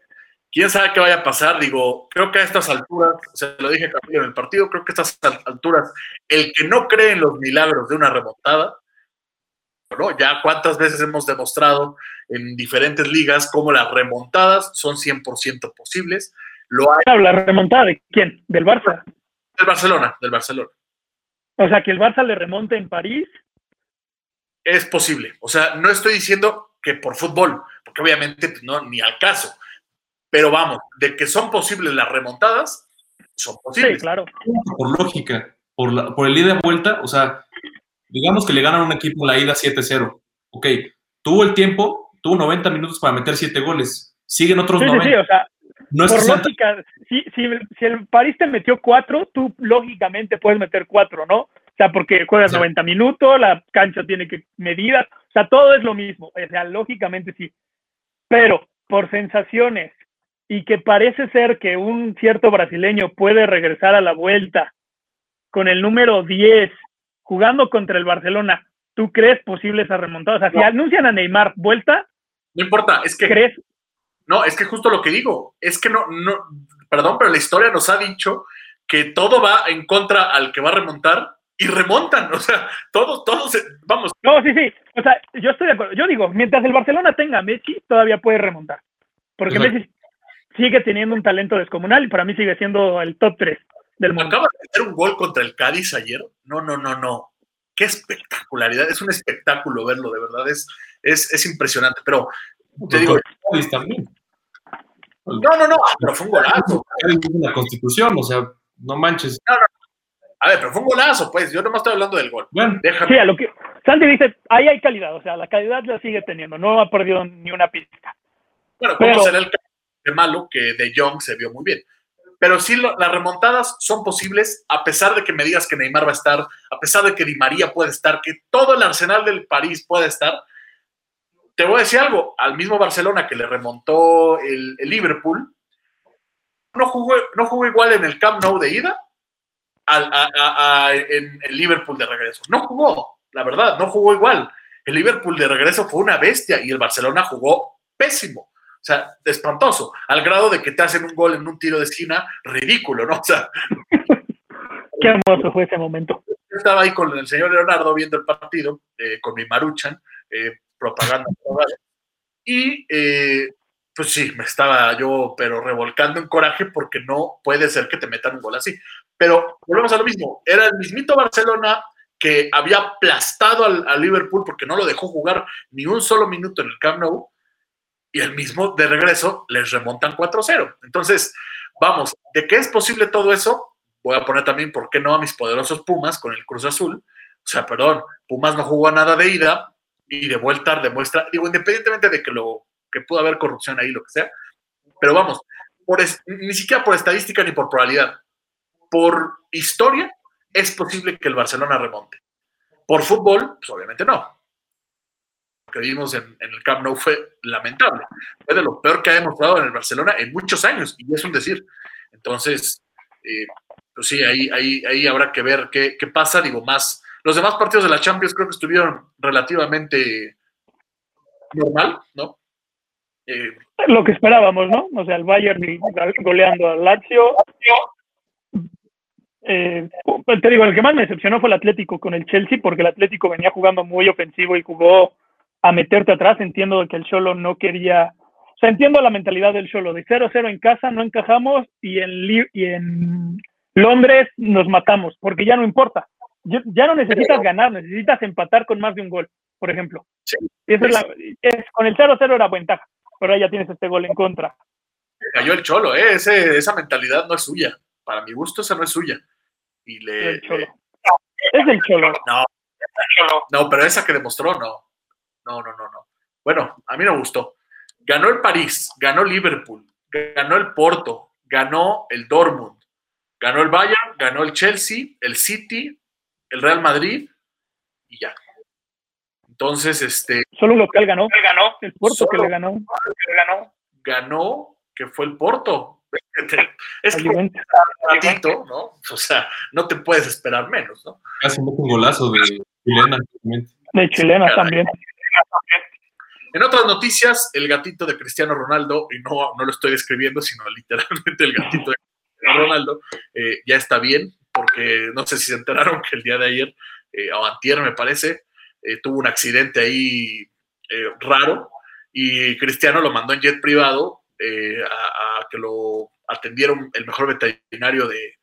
quién sabe qué vaya a pasar. Digo, creo que a estas alturas, se lo dije en el partido, creo que a estas alturas, el que no cree en los milagros de una remontada, ¿no? Ya cuántas veces hemos demostrado en diferentes ligas cómo las remontadas son 100% posibles. Lo hay... ¿La remontada de quién? ¿Del Barça? Del Barcelona, del Barcelona. O sea, que el Barça le remonte en París. Es posible. O sea, no estoy diciendo que por fútbol, porque obviamente pues, no, ni al caso. Pero vamos, de que son posibles las remontadas, son posibles. Sí, claro. Por lógica, por, la, por el ida y vuelta, o sea, digamos que le ganan a un equipo la ida 7-0. Ok, tuvo el tiempo, tuvo 90 minutos para meter 7 goles. Siguen otros sí, 90. Sí, sí, o sea, por lógica, si, si, si, el París te metió 4, tú lógicamente puedes meter 4, ¿no? O sea, porque juegas 90 minutos, la cancha tiene que medidas, o sea, todo es lo mismo. O sea, lógicamente sí. Pero por sensaciones y que parece ser que un cierto brasileño puede regresar a la vuelta con el número 10 jugando contra el Barcelona, ¿tú crees posible esa remontada? O sea, si anuncian a Neymar vuelta. No importa, es que. ¿Crees? No, es que justo lo que digo, es que no, no, perdón, pero la historia nos ha dicho que todo va en contra al que va a remontar y remontan, o sea, todos, todos, vamos. No, sí, sí, o sea, yo estoy de acuerdo. Yo digo, mientras el Barcelona tenga a Messi, todavía puede remontar. Porque Exacto. Messi sigue teniendo un talento descomunal y para mí sigue siendo el top 3 del mundo. Acaba de meter un gol contra el Cádiz ayer. No, no, no, no. Qué espectacularidad. Es un espectáculo verlo, de verdad. Es, es, es impresionante. Pero te digo, Cádiz también. no, no, no, pero fue un golazo. Cádiz es la constitución, o sea, no manches. A ver, pero fue un golazo, pues. Yo nomás estoy hablando del gol. Bueno, Déjame. Sí, a lo que Santi dice, ahí hay calidad, o sea, la calidad la sigue teniendo, no ha perdido ni una pista. Bueno, ¿cómo Pero- será el caso de malo que de Jong se vio muy bien? Pero sí, lo- las remontadas son posibles a pesar de que me digas que Neymar va a estar, a pesar de que Di María puede estar, que todo el arsenal del París puede estar. Te voy a decir algo, al mismo Barcelona que le remontó el, el Liverpool, no jugó, no jugó igual en el Camp Nou de ida a- en el Liverpool de regreso. No jugó, la verdad, no jugó igual. El Liverpool de regreso fue una bestia y el Barcelona jugó pésimo. O sea, espantoso, al grado de que te hacen un gol en un tiro de esquina ridículo, ¿no? O sea, Qué hermoso fue ese momento. yo estaba ahí con el señor Leonardo viendo el partido, eh, con mi Maruchan, eh, propaganda. y eh, pues sí, me estaba yo, pero revolcando en coraje porque no puede ser que te metan un gol así. Pero volvemos a lo mismo, era el mismito Barcelona que había aplastado al, Liverpool porque no lo dejó jugar ni un solo minuto en el Camp Nou y el mismo de regreso les remontan 4-0. Entonces, vamos, de qué es posible todo eso, voy a poner también, ¿por qué no a mis poderosos Pumas con el Cruz Azul? O sea, perdón, Pumas no jugó nada de ida y de vuelta demuestra, digo, independientemente de que lo que pudo haber corrupción ahí, lo que sea, pero vamos, ni siquiera por estadística ni por probabilidad, por historia es posible que el Barcelona remonte. Por fútbol, pues obviamente no. Lo que vimos en, el Camp Nou fue lamentable. Fue de lo peor que ha demostrado en el Barcelona en muchos años, y es un decir. Entonces, eh, pues sí, ahí, ahí, ahí habrá que ver qué, qué pasa. Digo, más. Los demás partidos de la Champions creo que estuvieron relativamente normal, ¿no? Eh, Lo que esperábamos, ¿no? O sea, el Bayern goleando al Lazio. Eh, te digo, el que más me decepcionó fue el Atlético con el Chelsea, porque el Atlético venía jugando muy ofensivo y jugó a meterte atrás. Entiendo que el Cholo no quería. O sea, entiendo la mentalidad del Cholo. De 0-0 en casa no encajamos y en, y en Londres nos matamos, porque ya no importa. Ya no necesitas ganar, necesitas empatar con más de un gol, por ejemplo. Sí. Esa es la- es- con el 0-0 era ventaja, pero ahí ya tienes este gol en contra. cayó el cholo, ¿eh? Ese- esa mentalidad no es suya. Para mi gusto, esa no es suya. Y le. El Cholo. Es el Cholo. No, no, pero esa que demostró, no. No, no, no, no. Bueno, a mí me gustó. Ganó el París, ganó Liverpool, ganó el Porto, ganó el Dortmund, ganó el Bayern, ganó el Chelsea, el City, el Real Madrid y ya. Entonces, este, Solo un local ganó. ganó, El Porto que le ganó ganó. ganó, que fue el Porto. Es que un ratito, ¿no? O sea, no te puedes esperar menos, ¿no? casi un golazo de chilena. De chilena también. En otras noticias, el gatito de Cristiano Ronaldo, y no, no lo estoy describiendo, sino literalmente el gatito de Cristiano Ronaldo, eh, ya está bien, porque no sé si se enteraron que el día de ayer, eh, o antier me parece, eh, tuvo un accidente ahí eh, raro, y Cristiano lo mandó en jet privado eh, a, a que lo atendiera un- el mejor veterinario de,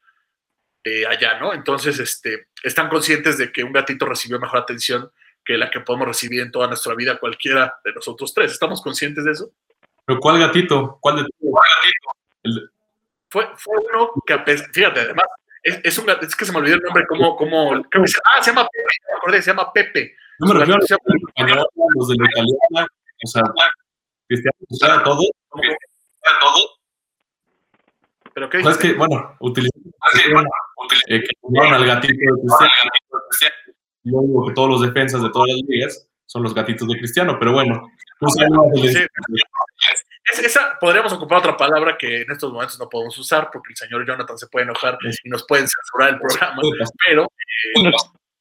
de allá, ¿no? Entonces, este, están conscientes de que un gatito recibió mejor atención que la que podemos recibir en toda nuestra vida cualquiera de nosotros tres. ¿Estamos conscientes de eso? Pero ¿cuál gatito? ¿Cuál de todos? Fue, fue uno que, fíjate, además, es, es un es que se me olvidó el nombre, como, como, creo que se- ah, se llama Pepe, me acordé, se llama Pepe. No me refiero a los de la italiana, o sea, Cristiano, o sea, todo. todo. Pero qué es que, bueno, utilizando eh, que tomaron al gatito de Cristiano. Yo digo que todos los defensas de todas las ligas son los gatitos de Cristiano, pero bueno, Sí. Es- esa podríamos ocupar otra palabra que en estos momentos no podemos usar porque el señor Jonathan se puede enojar y nos pueden censurar el programa, puede pasar.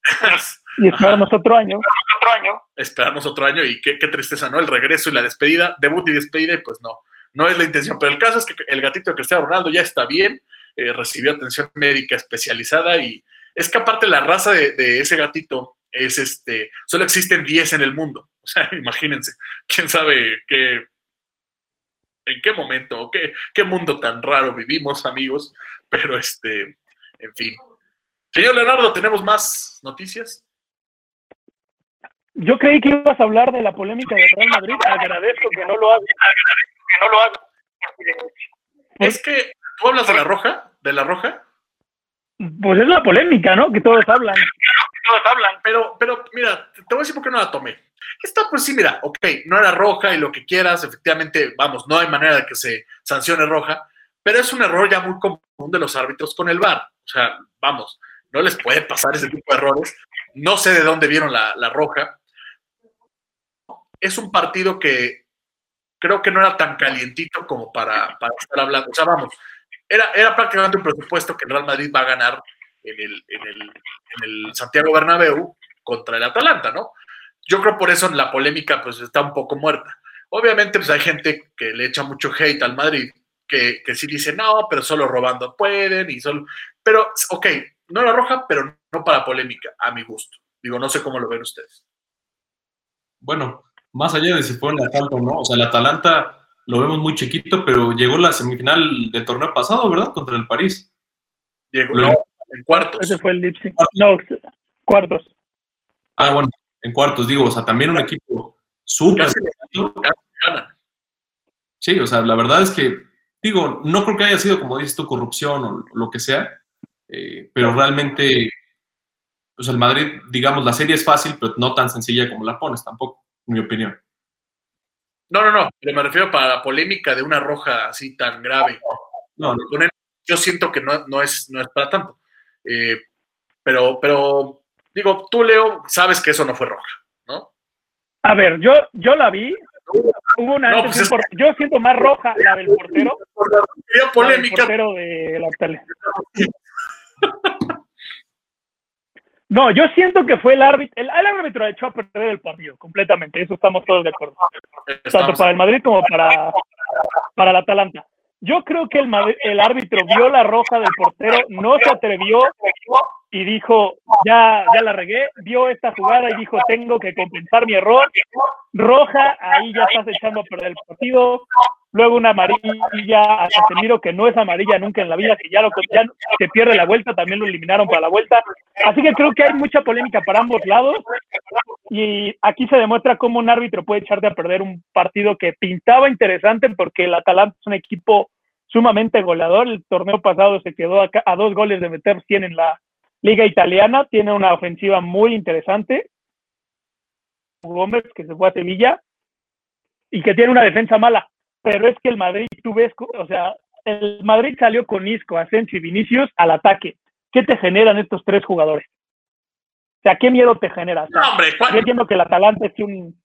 Y esperarnos otro año. otro año. esperamos otro año y qué, qué tristeza, ¿no? El regreso y la despedida, debut y despedida, y pues no, no es la intención. Pero el caso es que el gatito de Cristiano Ronaldo ya está bien, eh, recibió atención médica especializada y es que aparte la raza de, de ese gatito es este, solo existen 10 en el mundo. O sea, imagínense, quién sabe qué, en qué momento qué mundo tan raro vivimos, amigos, pero este, en fin. Señor Leonardo, ¿tenemos más noticias? Yo creí que ibas a hablar de la polémica del Real Madrid. Agradezco que no lo hagas. Que no lo haga. Es que tú hablas de la roja, de la roja, Pues es la polémica, ¿no? Que todos hablan. Todos hablan. pero, pero mira, te voy a decir por qué no la tomé. Esta, pues sí, mira, ok, no era roja y lo que quieras, efectivamente, vamos, no hay manera de que se sancione roja, pero es un error ya muy común de los árbitros con el VAR. O sea, vamos, no les puede pasar ese tipo de errores. No sé de dónde vieron la, la roja. Es un partido que creo que no era tan calientito como para, para estar hablando. O sea, vamos, era, era prácticamente un presupuesto que el Real Madrid va a ganar en el, en el, en el Santiago Bernabéu contra el Atalanta, ¿no? Yo creo por eso la polémica pues está un poco muerta. Obviamente pues hay gente que le echa mucho hate al Madrid, que, que sí dice, no, pero solo robando pueden y solo... Pero, ok, no era roja, pero no para polémica, a mi gusto. Digo, no sé cómo lo ven ustedes. Bueno, más allá de si fue un asalto o no, o sea, el Atalanta lo vemos muy chiquito, pero llegó la semifinal del torneo pasado, ¿verdad? Contra el París. No, en cuartos. Ese fue el Lipsy. No, cuartos. Ah, bueno, en cuartos, digo, o sea, también un equipo súper. Sí, o sea, la verdad es que, digo, no creo que haya sido, como dices tú, corrupción o lo que sea, eh, pero realmente, pues el Madrid, digamos, la serie es fácil, pero no tan sencilla como la pones tampoco, en mi opinión. No, no, no, pero me refiero para la polémica de una roja así tan grave. No, no, Con él, yo siento que no, no, es, no es para tanto. Eh, pero, pero, digo, tú, Leo, sabes que eso no fue roja, ¿no? A ver, yo, yo la vi. Hubo una No, antes pues es- por- Yo siento más roja la del portero. La del polémica. portero de la tele. No, yo siento que fue el árbitro. El, el árbitro echó a perder el partido completamente. Eso estamos todos de acuerdo. Tanto para el Madrid como para, para el Atalanta. Yo creo que el, el árbitro vio la roja del portero, no se atrevió y dijo, ya, ya la regué, vio esta jugada y dijo, tengo que compensar mi error. Roja, ahí ya estás echando a perder el partido. Luego una amarilla a Casemiro, que no es amarilla nunca en la vida, que ya, lo, ya se pierde la vuelta, también lo eliminaron para la vuelta. Así que creo que hay mucha polémica para ambos lados. Y aquí se demuestra cómo un árbitro puede echarte a perder un partido que pintaba interesante porque el Atalanta es un equipo sumamente goleador. El torneo pasado se quedó a, a dos goles de meter 100 en la liga italiana. Tiene una ofensiva muy interesante. Gómez, que se fue a Sevilla, y que tiene una defensa mala. Pero es que el Madrid, tú ves, o sea, el Madrid salió con Isco, Asensio y Vinicius al ataque. ¿Qué te generan estos tres jugadores? O sea, ¿qué miedo te genera? O sea, No, hombre, yo ¿cuál, entiendo que el Atalanta es un...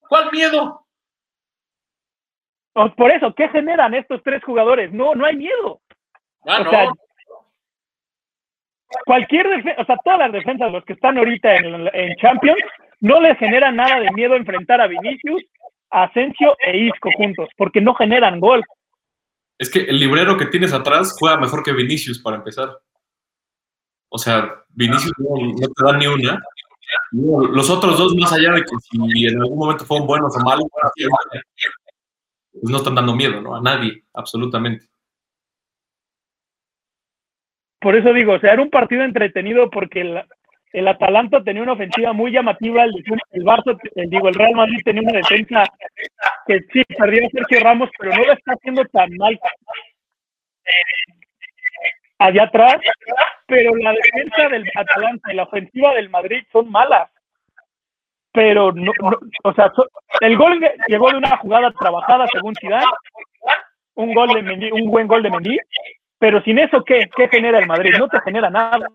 cuál miedo? Por eso, ¿qué generan estos tres jugadores? No, no hay miedo. Ah, o no. sea, cualquier defensa, o sea, todas las defensas, los que están ahorita en, Champions, no les genera nada de miedo enfrentar a Vinicius, Asensio e Isco juntos, porque no generan gol. Es que el librero que tienes atrás juega mejor que Vinicius para empezar. O sea, Vinicius no, no te da ni una. Los otros dos, más allá de que si en algún momento fueron buenos o malos, pues no están dando miedo, ¿no? A nadie, absolutamente. Por eso digo, o sea, era un partido entretenido porque el, el Atalanta tenía una ofensiva muy llamativa, el, el Barça, el- digo, el Real Madrid tenía una defensa que sí, perdió a Sergio Ramos, pero no lo está haciendo tan mal allá atrás, pero la defensa del Atalanta y la ofensiva del Madrid son malas. Pero no, o sea, el gol llegó de una jugada trabajada según Zidane, un gol de Mendy, un buen gol de Mendy, pero sin eso qué, qué genera el Madrid? No te genera nada.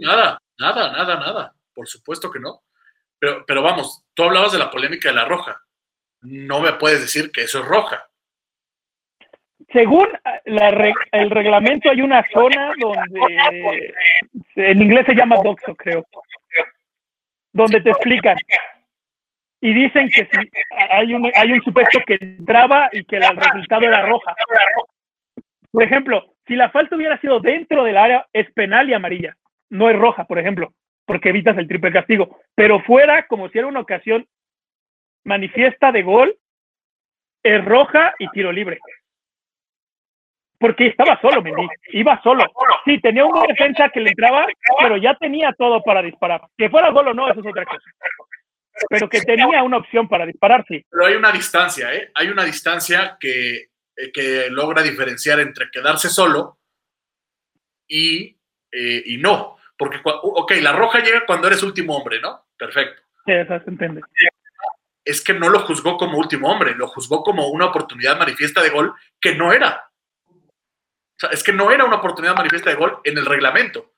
Nada, nada, nada, nada. Por supuesto que no. Pero, pero vamos, tú hablabas de la polémica de la roja. No me puedes decir que eso es roja. Según la re- el reglamento hay una zona donde en inglés se llama doxo, creo, donde te explican y dicen que si hay un hay un supuesto que entraba y que el resultado era roja. Por ejemplo, Si la falta hubiera sido dentro del área, es penal y amarilla. No es roja, por ejemplo, porque evitas el triple castigo. Pero fuera, como si era una ocasión manifiesta de gol, es roja y tiro libre. Porque estaba solo, Mendy. Iba solo. Sí, tenía una defensa que le entraba, pero ya tenía todo para disparar. Que fuera gol o no, eso es otra cosa. Pero que tenía una opción para disparar, sí. Pero hay una distancia, ¿eh? Hay una distancia que, eh, que logra diferenciar entre quedarse solo y, eh, y no. Porque, ok, la roja llega cuando eres último hombre, ¿no? Perfecto. Sí, eso se entiende. Es que no lo juzgó como último hombre, lo juzgó como una oportunidad manifiesta de gol que no era. O sea, es que no era una oportunidad manifiesta de gol en el reglamento.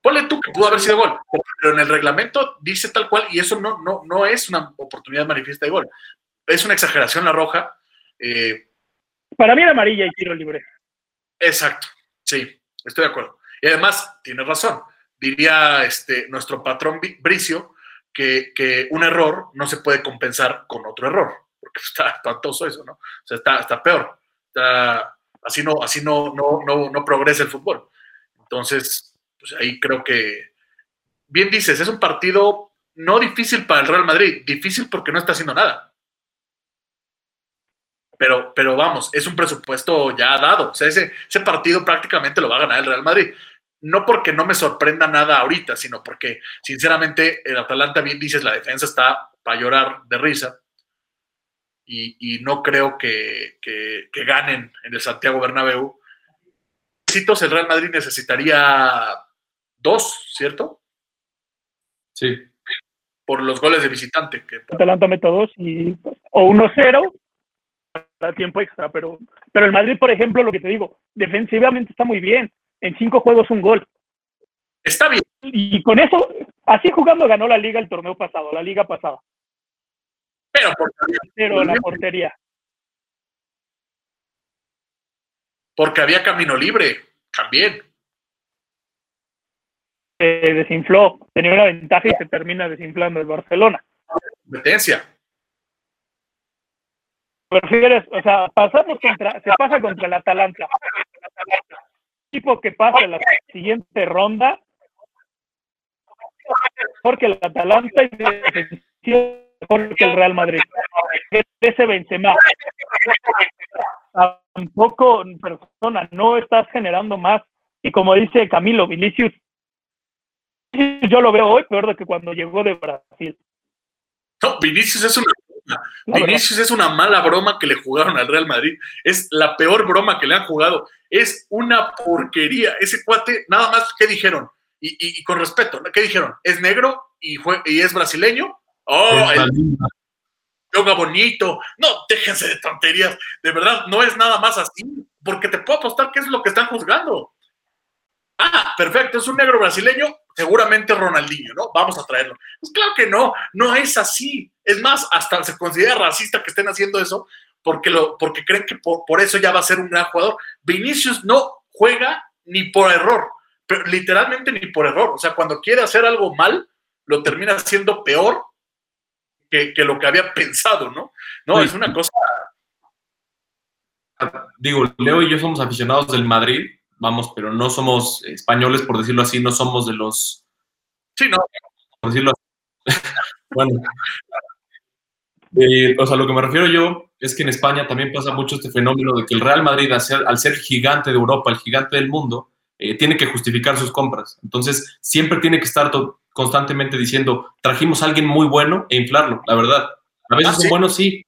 Ponle tú que pudo haber sido gol, pero en el reglamento dice tal cual y eso no, no, no es una oportunidad manifiesta de gol. Es una exageración la roja. eh, Para mí era amarilla y tiro libre. Exacto, sí, estoy de acuerdo. Y además, tienes razón, diría este, nuestro patrón Bricio que, que un error no se puede compensar con otro error, porque está espantoso eso, ¿no? O sea, está, está peor. Está- así no, así no, no, no, no progresa el fútbol. Entonces, pues ahí creo que, bien dices, es un partido no difícil para el Real Madrid, difícil porque no está haciendo nada. Pero, pero vamos, es un presupuesto ya dado. O sea, ese, ese partido prácticamente lo va a ganar el Real Madrid. No porque no me sorprenda nada ahorita, sino porque, sinceramente, el Atalanta, bien dices, la defensa está para llorar de risa. Y, y no creo que, que- que ganen en el Santiago Bernabéu. Necesitos, el Real Madrid necesitaría dos, ¿cierto? Sí. Por los goles de visitante. Que, Atalanta mete dos y o 1-0 da tiempo extra, pero pero el Madrid, por ejemplo, lo que te digo, defensivamente está muy bien. En cinco juegos un gol. está bien, Y con eso, así jugando ganó la liga el torneo pasado, la liga pasada. pero porque había, Pero la portería. porque había camino libre también. Se desinfló, tenía una ventaja y se termina desinflando el Barcelona. Competencia. Prefieres, o sea, pasamos contra, se pasa contra el Atalanta. Equipo que pasa en la siguiente ronda, porque el Atalanta y mejor que el Real Madrid. Ese Benzema. Tampoco, persona, no estás generando más. Y como dice Camilo, Vinicius, yo lo veo hoy peor de que cuando llegó de Brasil. No, Vinicius es una La verdad. Vinicius es una mala broma que le jugaron al Real Madrid. Es la peor broma que le han jugado. Es una porquería. Ese cuate, nada más, ¿qué dijeron? Y, y- y con respeto, ¿no? ¿qué dijeron? ¿Es negro y, es brasileño? Oh, Es el yoga bonito. No, déjense de tonterías. De verdad, no es nada más así. Porque te puedo apostar que es lo que están juzgando. Ah, perfecto, es un negro brasileño, seguramente Ronaldinho, ¿no? Vamos a traerlo. Pues claro que no, no es así. Es más, hasta se considera racista que estén haciendo eso porque, lo, porque creen que por, por eso ya va a ser un gran jugador. Vinicius no juega ni por error, pero literalmente ni por error. O sea, cuando quiere hacer algo mal, lo termina haciendo peor que, que lo que había pensado, ¿no? No, Sí. es una cosa. Digo, Leo y yo somos aficionados del Madrid, vamos, pero no somos españoles, por decirlo así, no somos de los, Sí, no, por decirlo así. bueno. Eh, o sea, lo que me refiero yo es que en España también pasa mucho este fenómeno de que el Real Madrid, al ser, al ser gigante de Europa, el gigante del mundo, eh, tiene que justificar sus compras. Entonces, siempre tiene que estar constantemente diciendo, trajimos a alguien muy bueno e inflarlo, la verdad. A veces Ah, son sí. buenos, sí.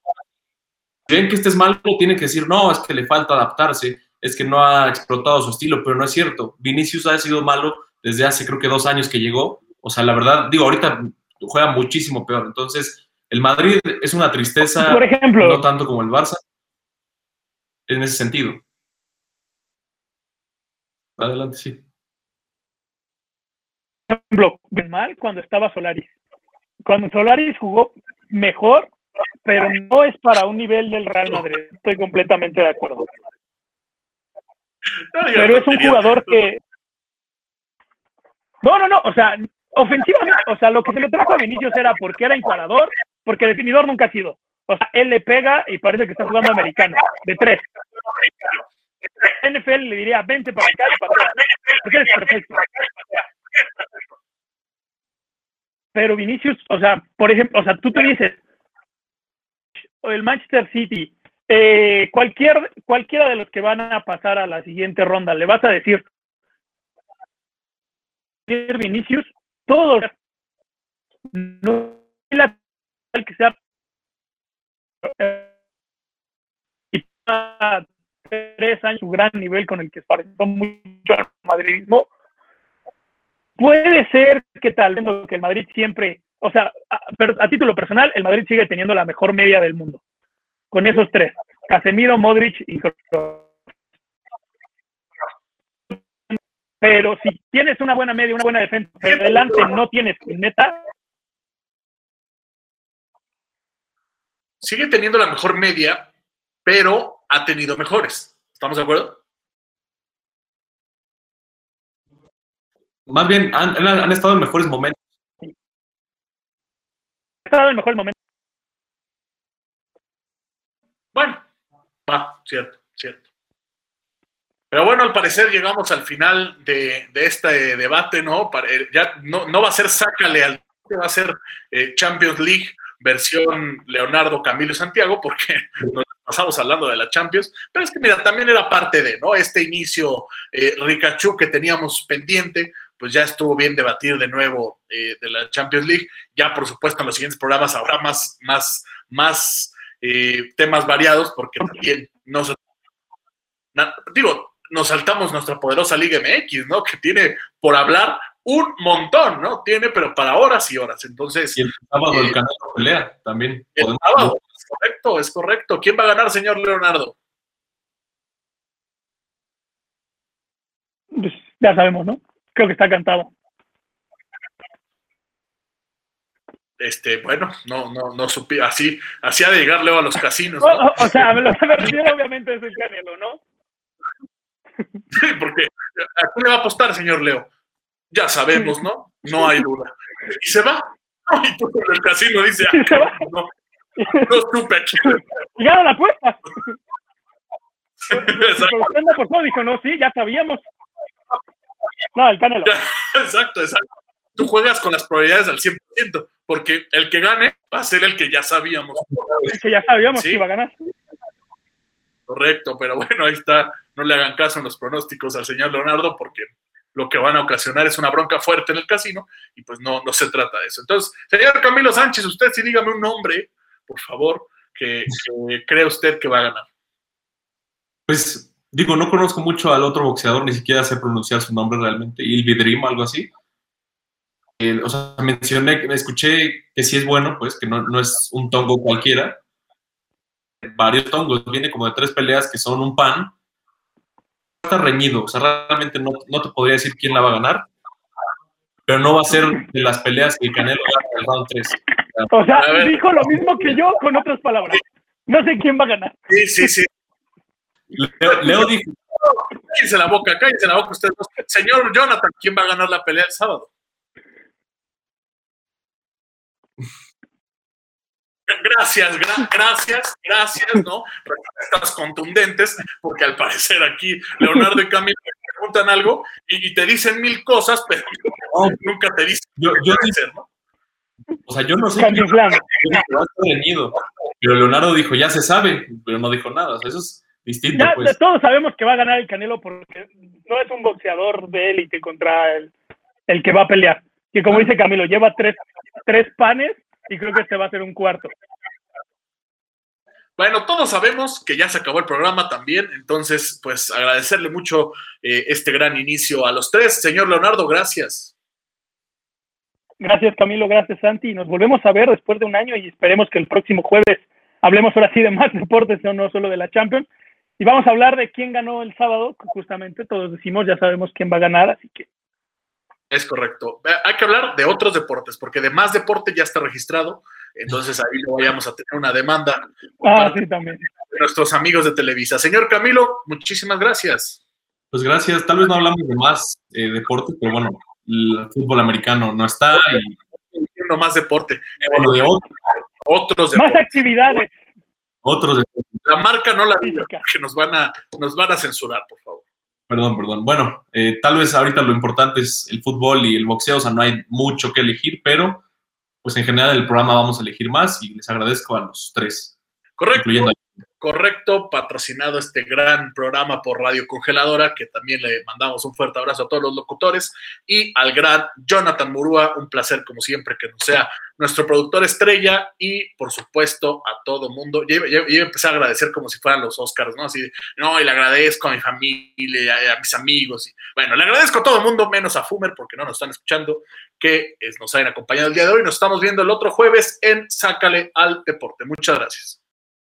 Ven que este es malo, tienen que decir, no, es que le falta adaptarse, es que no ha explotado su estilo, pero no es cierto. Vinicius ha sido malo desde hace creo que dos años que llegó. O sea, la verdad, digo, ahorita juega muchísimo peor. Entonces, el Madrid es una tristeza, Por ejemplo, no tanto como el Barça, en ese sentido. Adelante, sí. por ejemplo, mal cuando estaba Solaris. Cuando Solaris jugó mejor, pero no es para un nivel del Real Madrid. Estoy completamente de acuerdo. No Pero es un jugador que. No, no, no. O sea, ofensivamente, o sea, lo que se le trajo a Vinicius era porque era encuadrador, porque definidor nunca ha sido. O sea, él le pega y parece que está jugando americano, de tres. NFL le diría, vente para acá y patea. Porque eres perfecto. Pero Vinicius, o sea, por ejemplo, o sea, tú te dices, o el Manchester City, eh, cualquier, cualquiera de los que van a pasar a la siguiente ronda, le vas a decir, Vinicius, todos, no que sea para tres años su gran nivel con el que aparentó mucho al madridismo, puede ser que tal vez que el Madrid siempre, o sea, a, a título personal, el Madrid sigue teniendo la mejor media del mundo. Con esos tres, Casemiro, Modric y. Pero si tienes una buena media, una buena defensa, pero adelante no tienes meta, sigue teniendo la mejor media, pero ha tenido mejores. ¿Estamos de acuerdo? Más bien, han, han- han estado en mejores momentos. ha estado en mejor momento. Bueno, va, cierto, cierto. Pero bueno, al parecer llegamos al final de, de este debate, ¿no? Ya no, no va a ser sácale al va a ser eh, Champions League versión Leonardo, Camilo Santiago, porque nos pasamos hablando de la Champions, pero es que mira, también era parte de, ¿no? Este inicio eh, que teníamos pendiente, pues ya estuvo bien debatir de nuevo eh, de la Champions League. Ya, por supuesto, en los siguientes programas habrá más, más, más eh, temas variados, porque también nos, na- digo, nos saltamos nuestra poderosa Liga MX, ¿no? Que tiene por hablar un montón, ¿no? Tiene, pero para horas y horas. Entonces, Y el sábado Eh, el canal pelea también. el Podemos- sábado, es correcto, es correcto. ¿Quién va a ganar, señor Leonardo? Pues, ya sabemos, ¿no? Creo que está cantado. Este, bueno, no, no, no supe, así, así ha de llegar Leo a los casinos, O, ¿no? o- o sea, lo me refiero obviamente es el Canelo, ¿no? Sí, porque ¿a quién le va a apostar, señor Leo? Ya sabemos, ¿no? No hay duda. Y se va. Y tú en el casino dice, Sí, se va. no, no supe a quién. Y gana la apuesta. Exacto, por todo, dijo, no, sí, ya sabíamos. No, el Canelo. exacto, exacto. Tú juegas con las probabilidades al 100%, porque el que gane va a ser el que ya sabíamos. Que ya sabíamos Sí. que iba a ganar. Correcto, pero bueno, ahí está. No le hagan caso en los pronósticos al señor Leonardo, porque lo que van a ocasionar es una bronca fuerte en el casino y pues no, no se trata de eso. Entonces, señor Camilo Sánchez, usted sí dígame un nombre, por favor, que, que cree usted que va a ganar. Pues digo, no conozco mucho al otro boxeador, ni siquiera sé pronunciar su nombre realmente, Ilvidrim, algo así. Eh, o sea, mencioné, escuché que sí es bueno, pues que no, no es un tongo cualquiera. Varios tongos, viene como de tres peleas que son un pan. Está reñido, o sea, realmente no, no te podría decir quién la va a ganar, pero no va a ser de las peleas que el Canelo gana en el round 3. O sea, dijo lo mismo que yo con otras palabras. No sé quién va a ganar. Sí, sí, sí. Leo, Leo dijo, Cállense la boca, cállense la boca ustedes dos. Señor Jonathan, ¿quién va a ganar la pelea el sábado? Gracias, gra- gracias, gracias, ¿no? Respuestas contundentes, porque al parecer aquí Leonardo y Camilo te preguntan algo y, y te dicen mil cosas, pero "Oh, nunca te dicen yo, yo hacer, ¿no? o sea, yo no sé reñido. Pero Leonardo dijo, ya se sabe, pero no dijo nada. O sea, eso es distinto, Ya pues. todos sabemos que va a ganar el Canelo porque no es un boxeador de élite contra el, el que va a pelear. Que como dice Camilo, lleva tres, tres panes y creo que este va a ser un cuarto. Bueno, todos sabemos que ya se acabó el programa también, entonces, pues agradecerle mucho eh, este gran inicio a los tres. Señor Leonardo, gracias. Gracias Camilo, gracias Santi. Y nos volvemos a ver después de un año y esperemos que el próximo jueves hablemos ahora sí de más deportes, no, no solo de la Champions. Y vamos a hablar de quién ganó el sábado, que justamente todos decimos, ya sabemos quién va a ganar, así que Es correcto. Hay que hablar de otros deportes, porque de más deporte ya está registrado, entonces ahí no vayamos a tener una demanda ah, sí, también. de nuestros amigos de Televisa. Señor Camilo, muchísimas gracias. Pues gracias. Tal vez no hablamos de más eh, deporte, pero bueno, el fútbol americano no está y Viendo más deporte, bueno, de otros, otros Más deportes. actividades. otros deportes. La marca no la diga, que nos van a, nos van a censurar, por favor. Perdón, perdón. Bueno, eh, tal vez ahorita lo importante es el fútbol y el boxeo, o sea, no hay mucho que elegir, pero pues en general el programa vamos a elegir más y les agradezco a los tres, Correcto. incluyendo a Correcto, patrocinado este gran programa por Radio Congeladora, que también le mandamos un fuerte abrazo a todos los locutores, y al gran Jonathan Murúa, un placer como siempre que nos sea nuestro productor estrella, y por supuesto a todo mundo. Yo, empecé a agradecer como si fueran los Oscars, ¿no? Así, no, y le agradezco a mi familia, a, a mis amigos, y bueno, le agradezco a todo el mundo, menos a Fumer, porque no nos están escuchando, que es- nos hayan acompañado el día de hoy. Nos estamos viendo el otro jueves en Sácale al Deporte. Muchas gracias.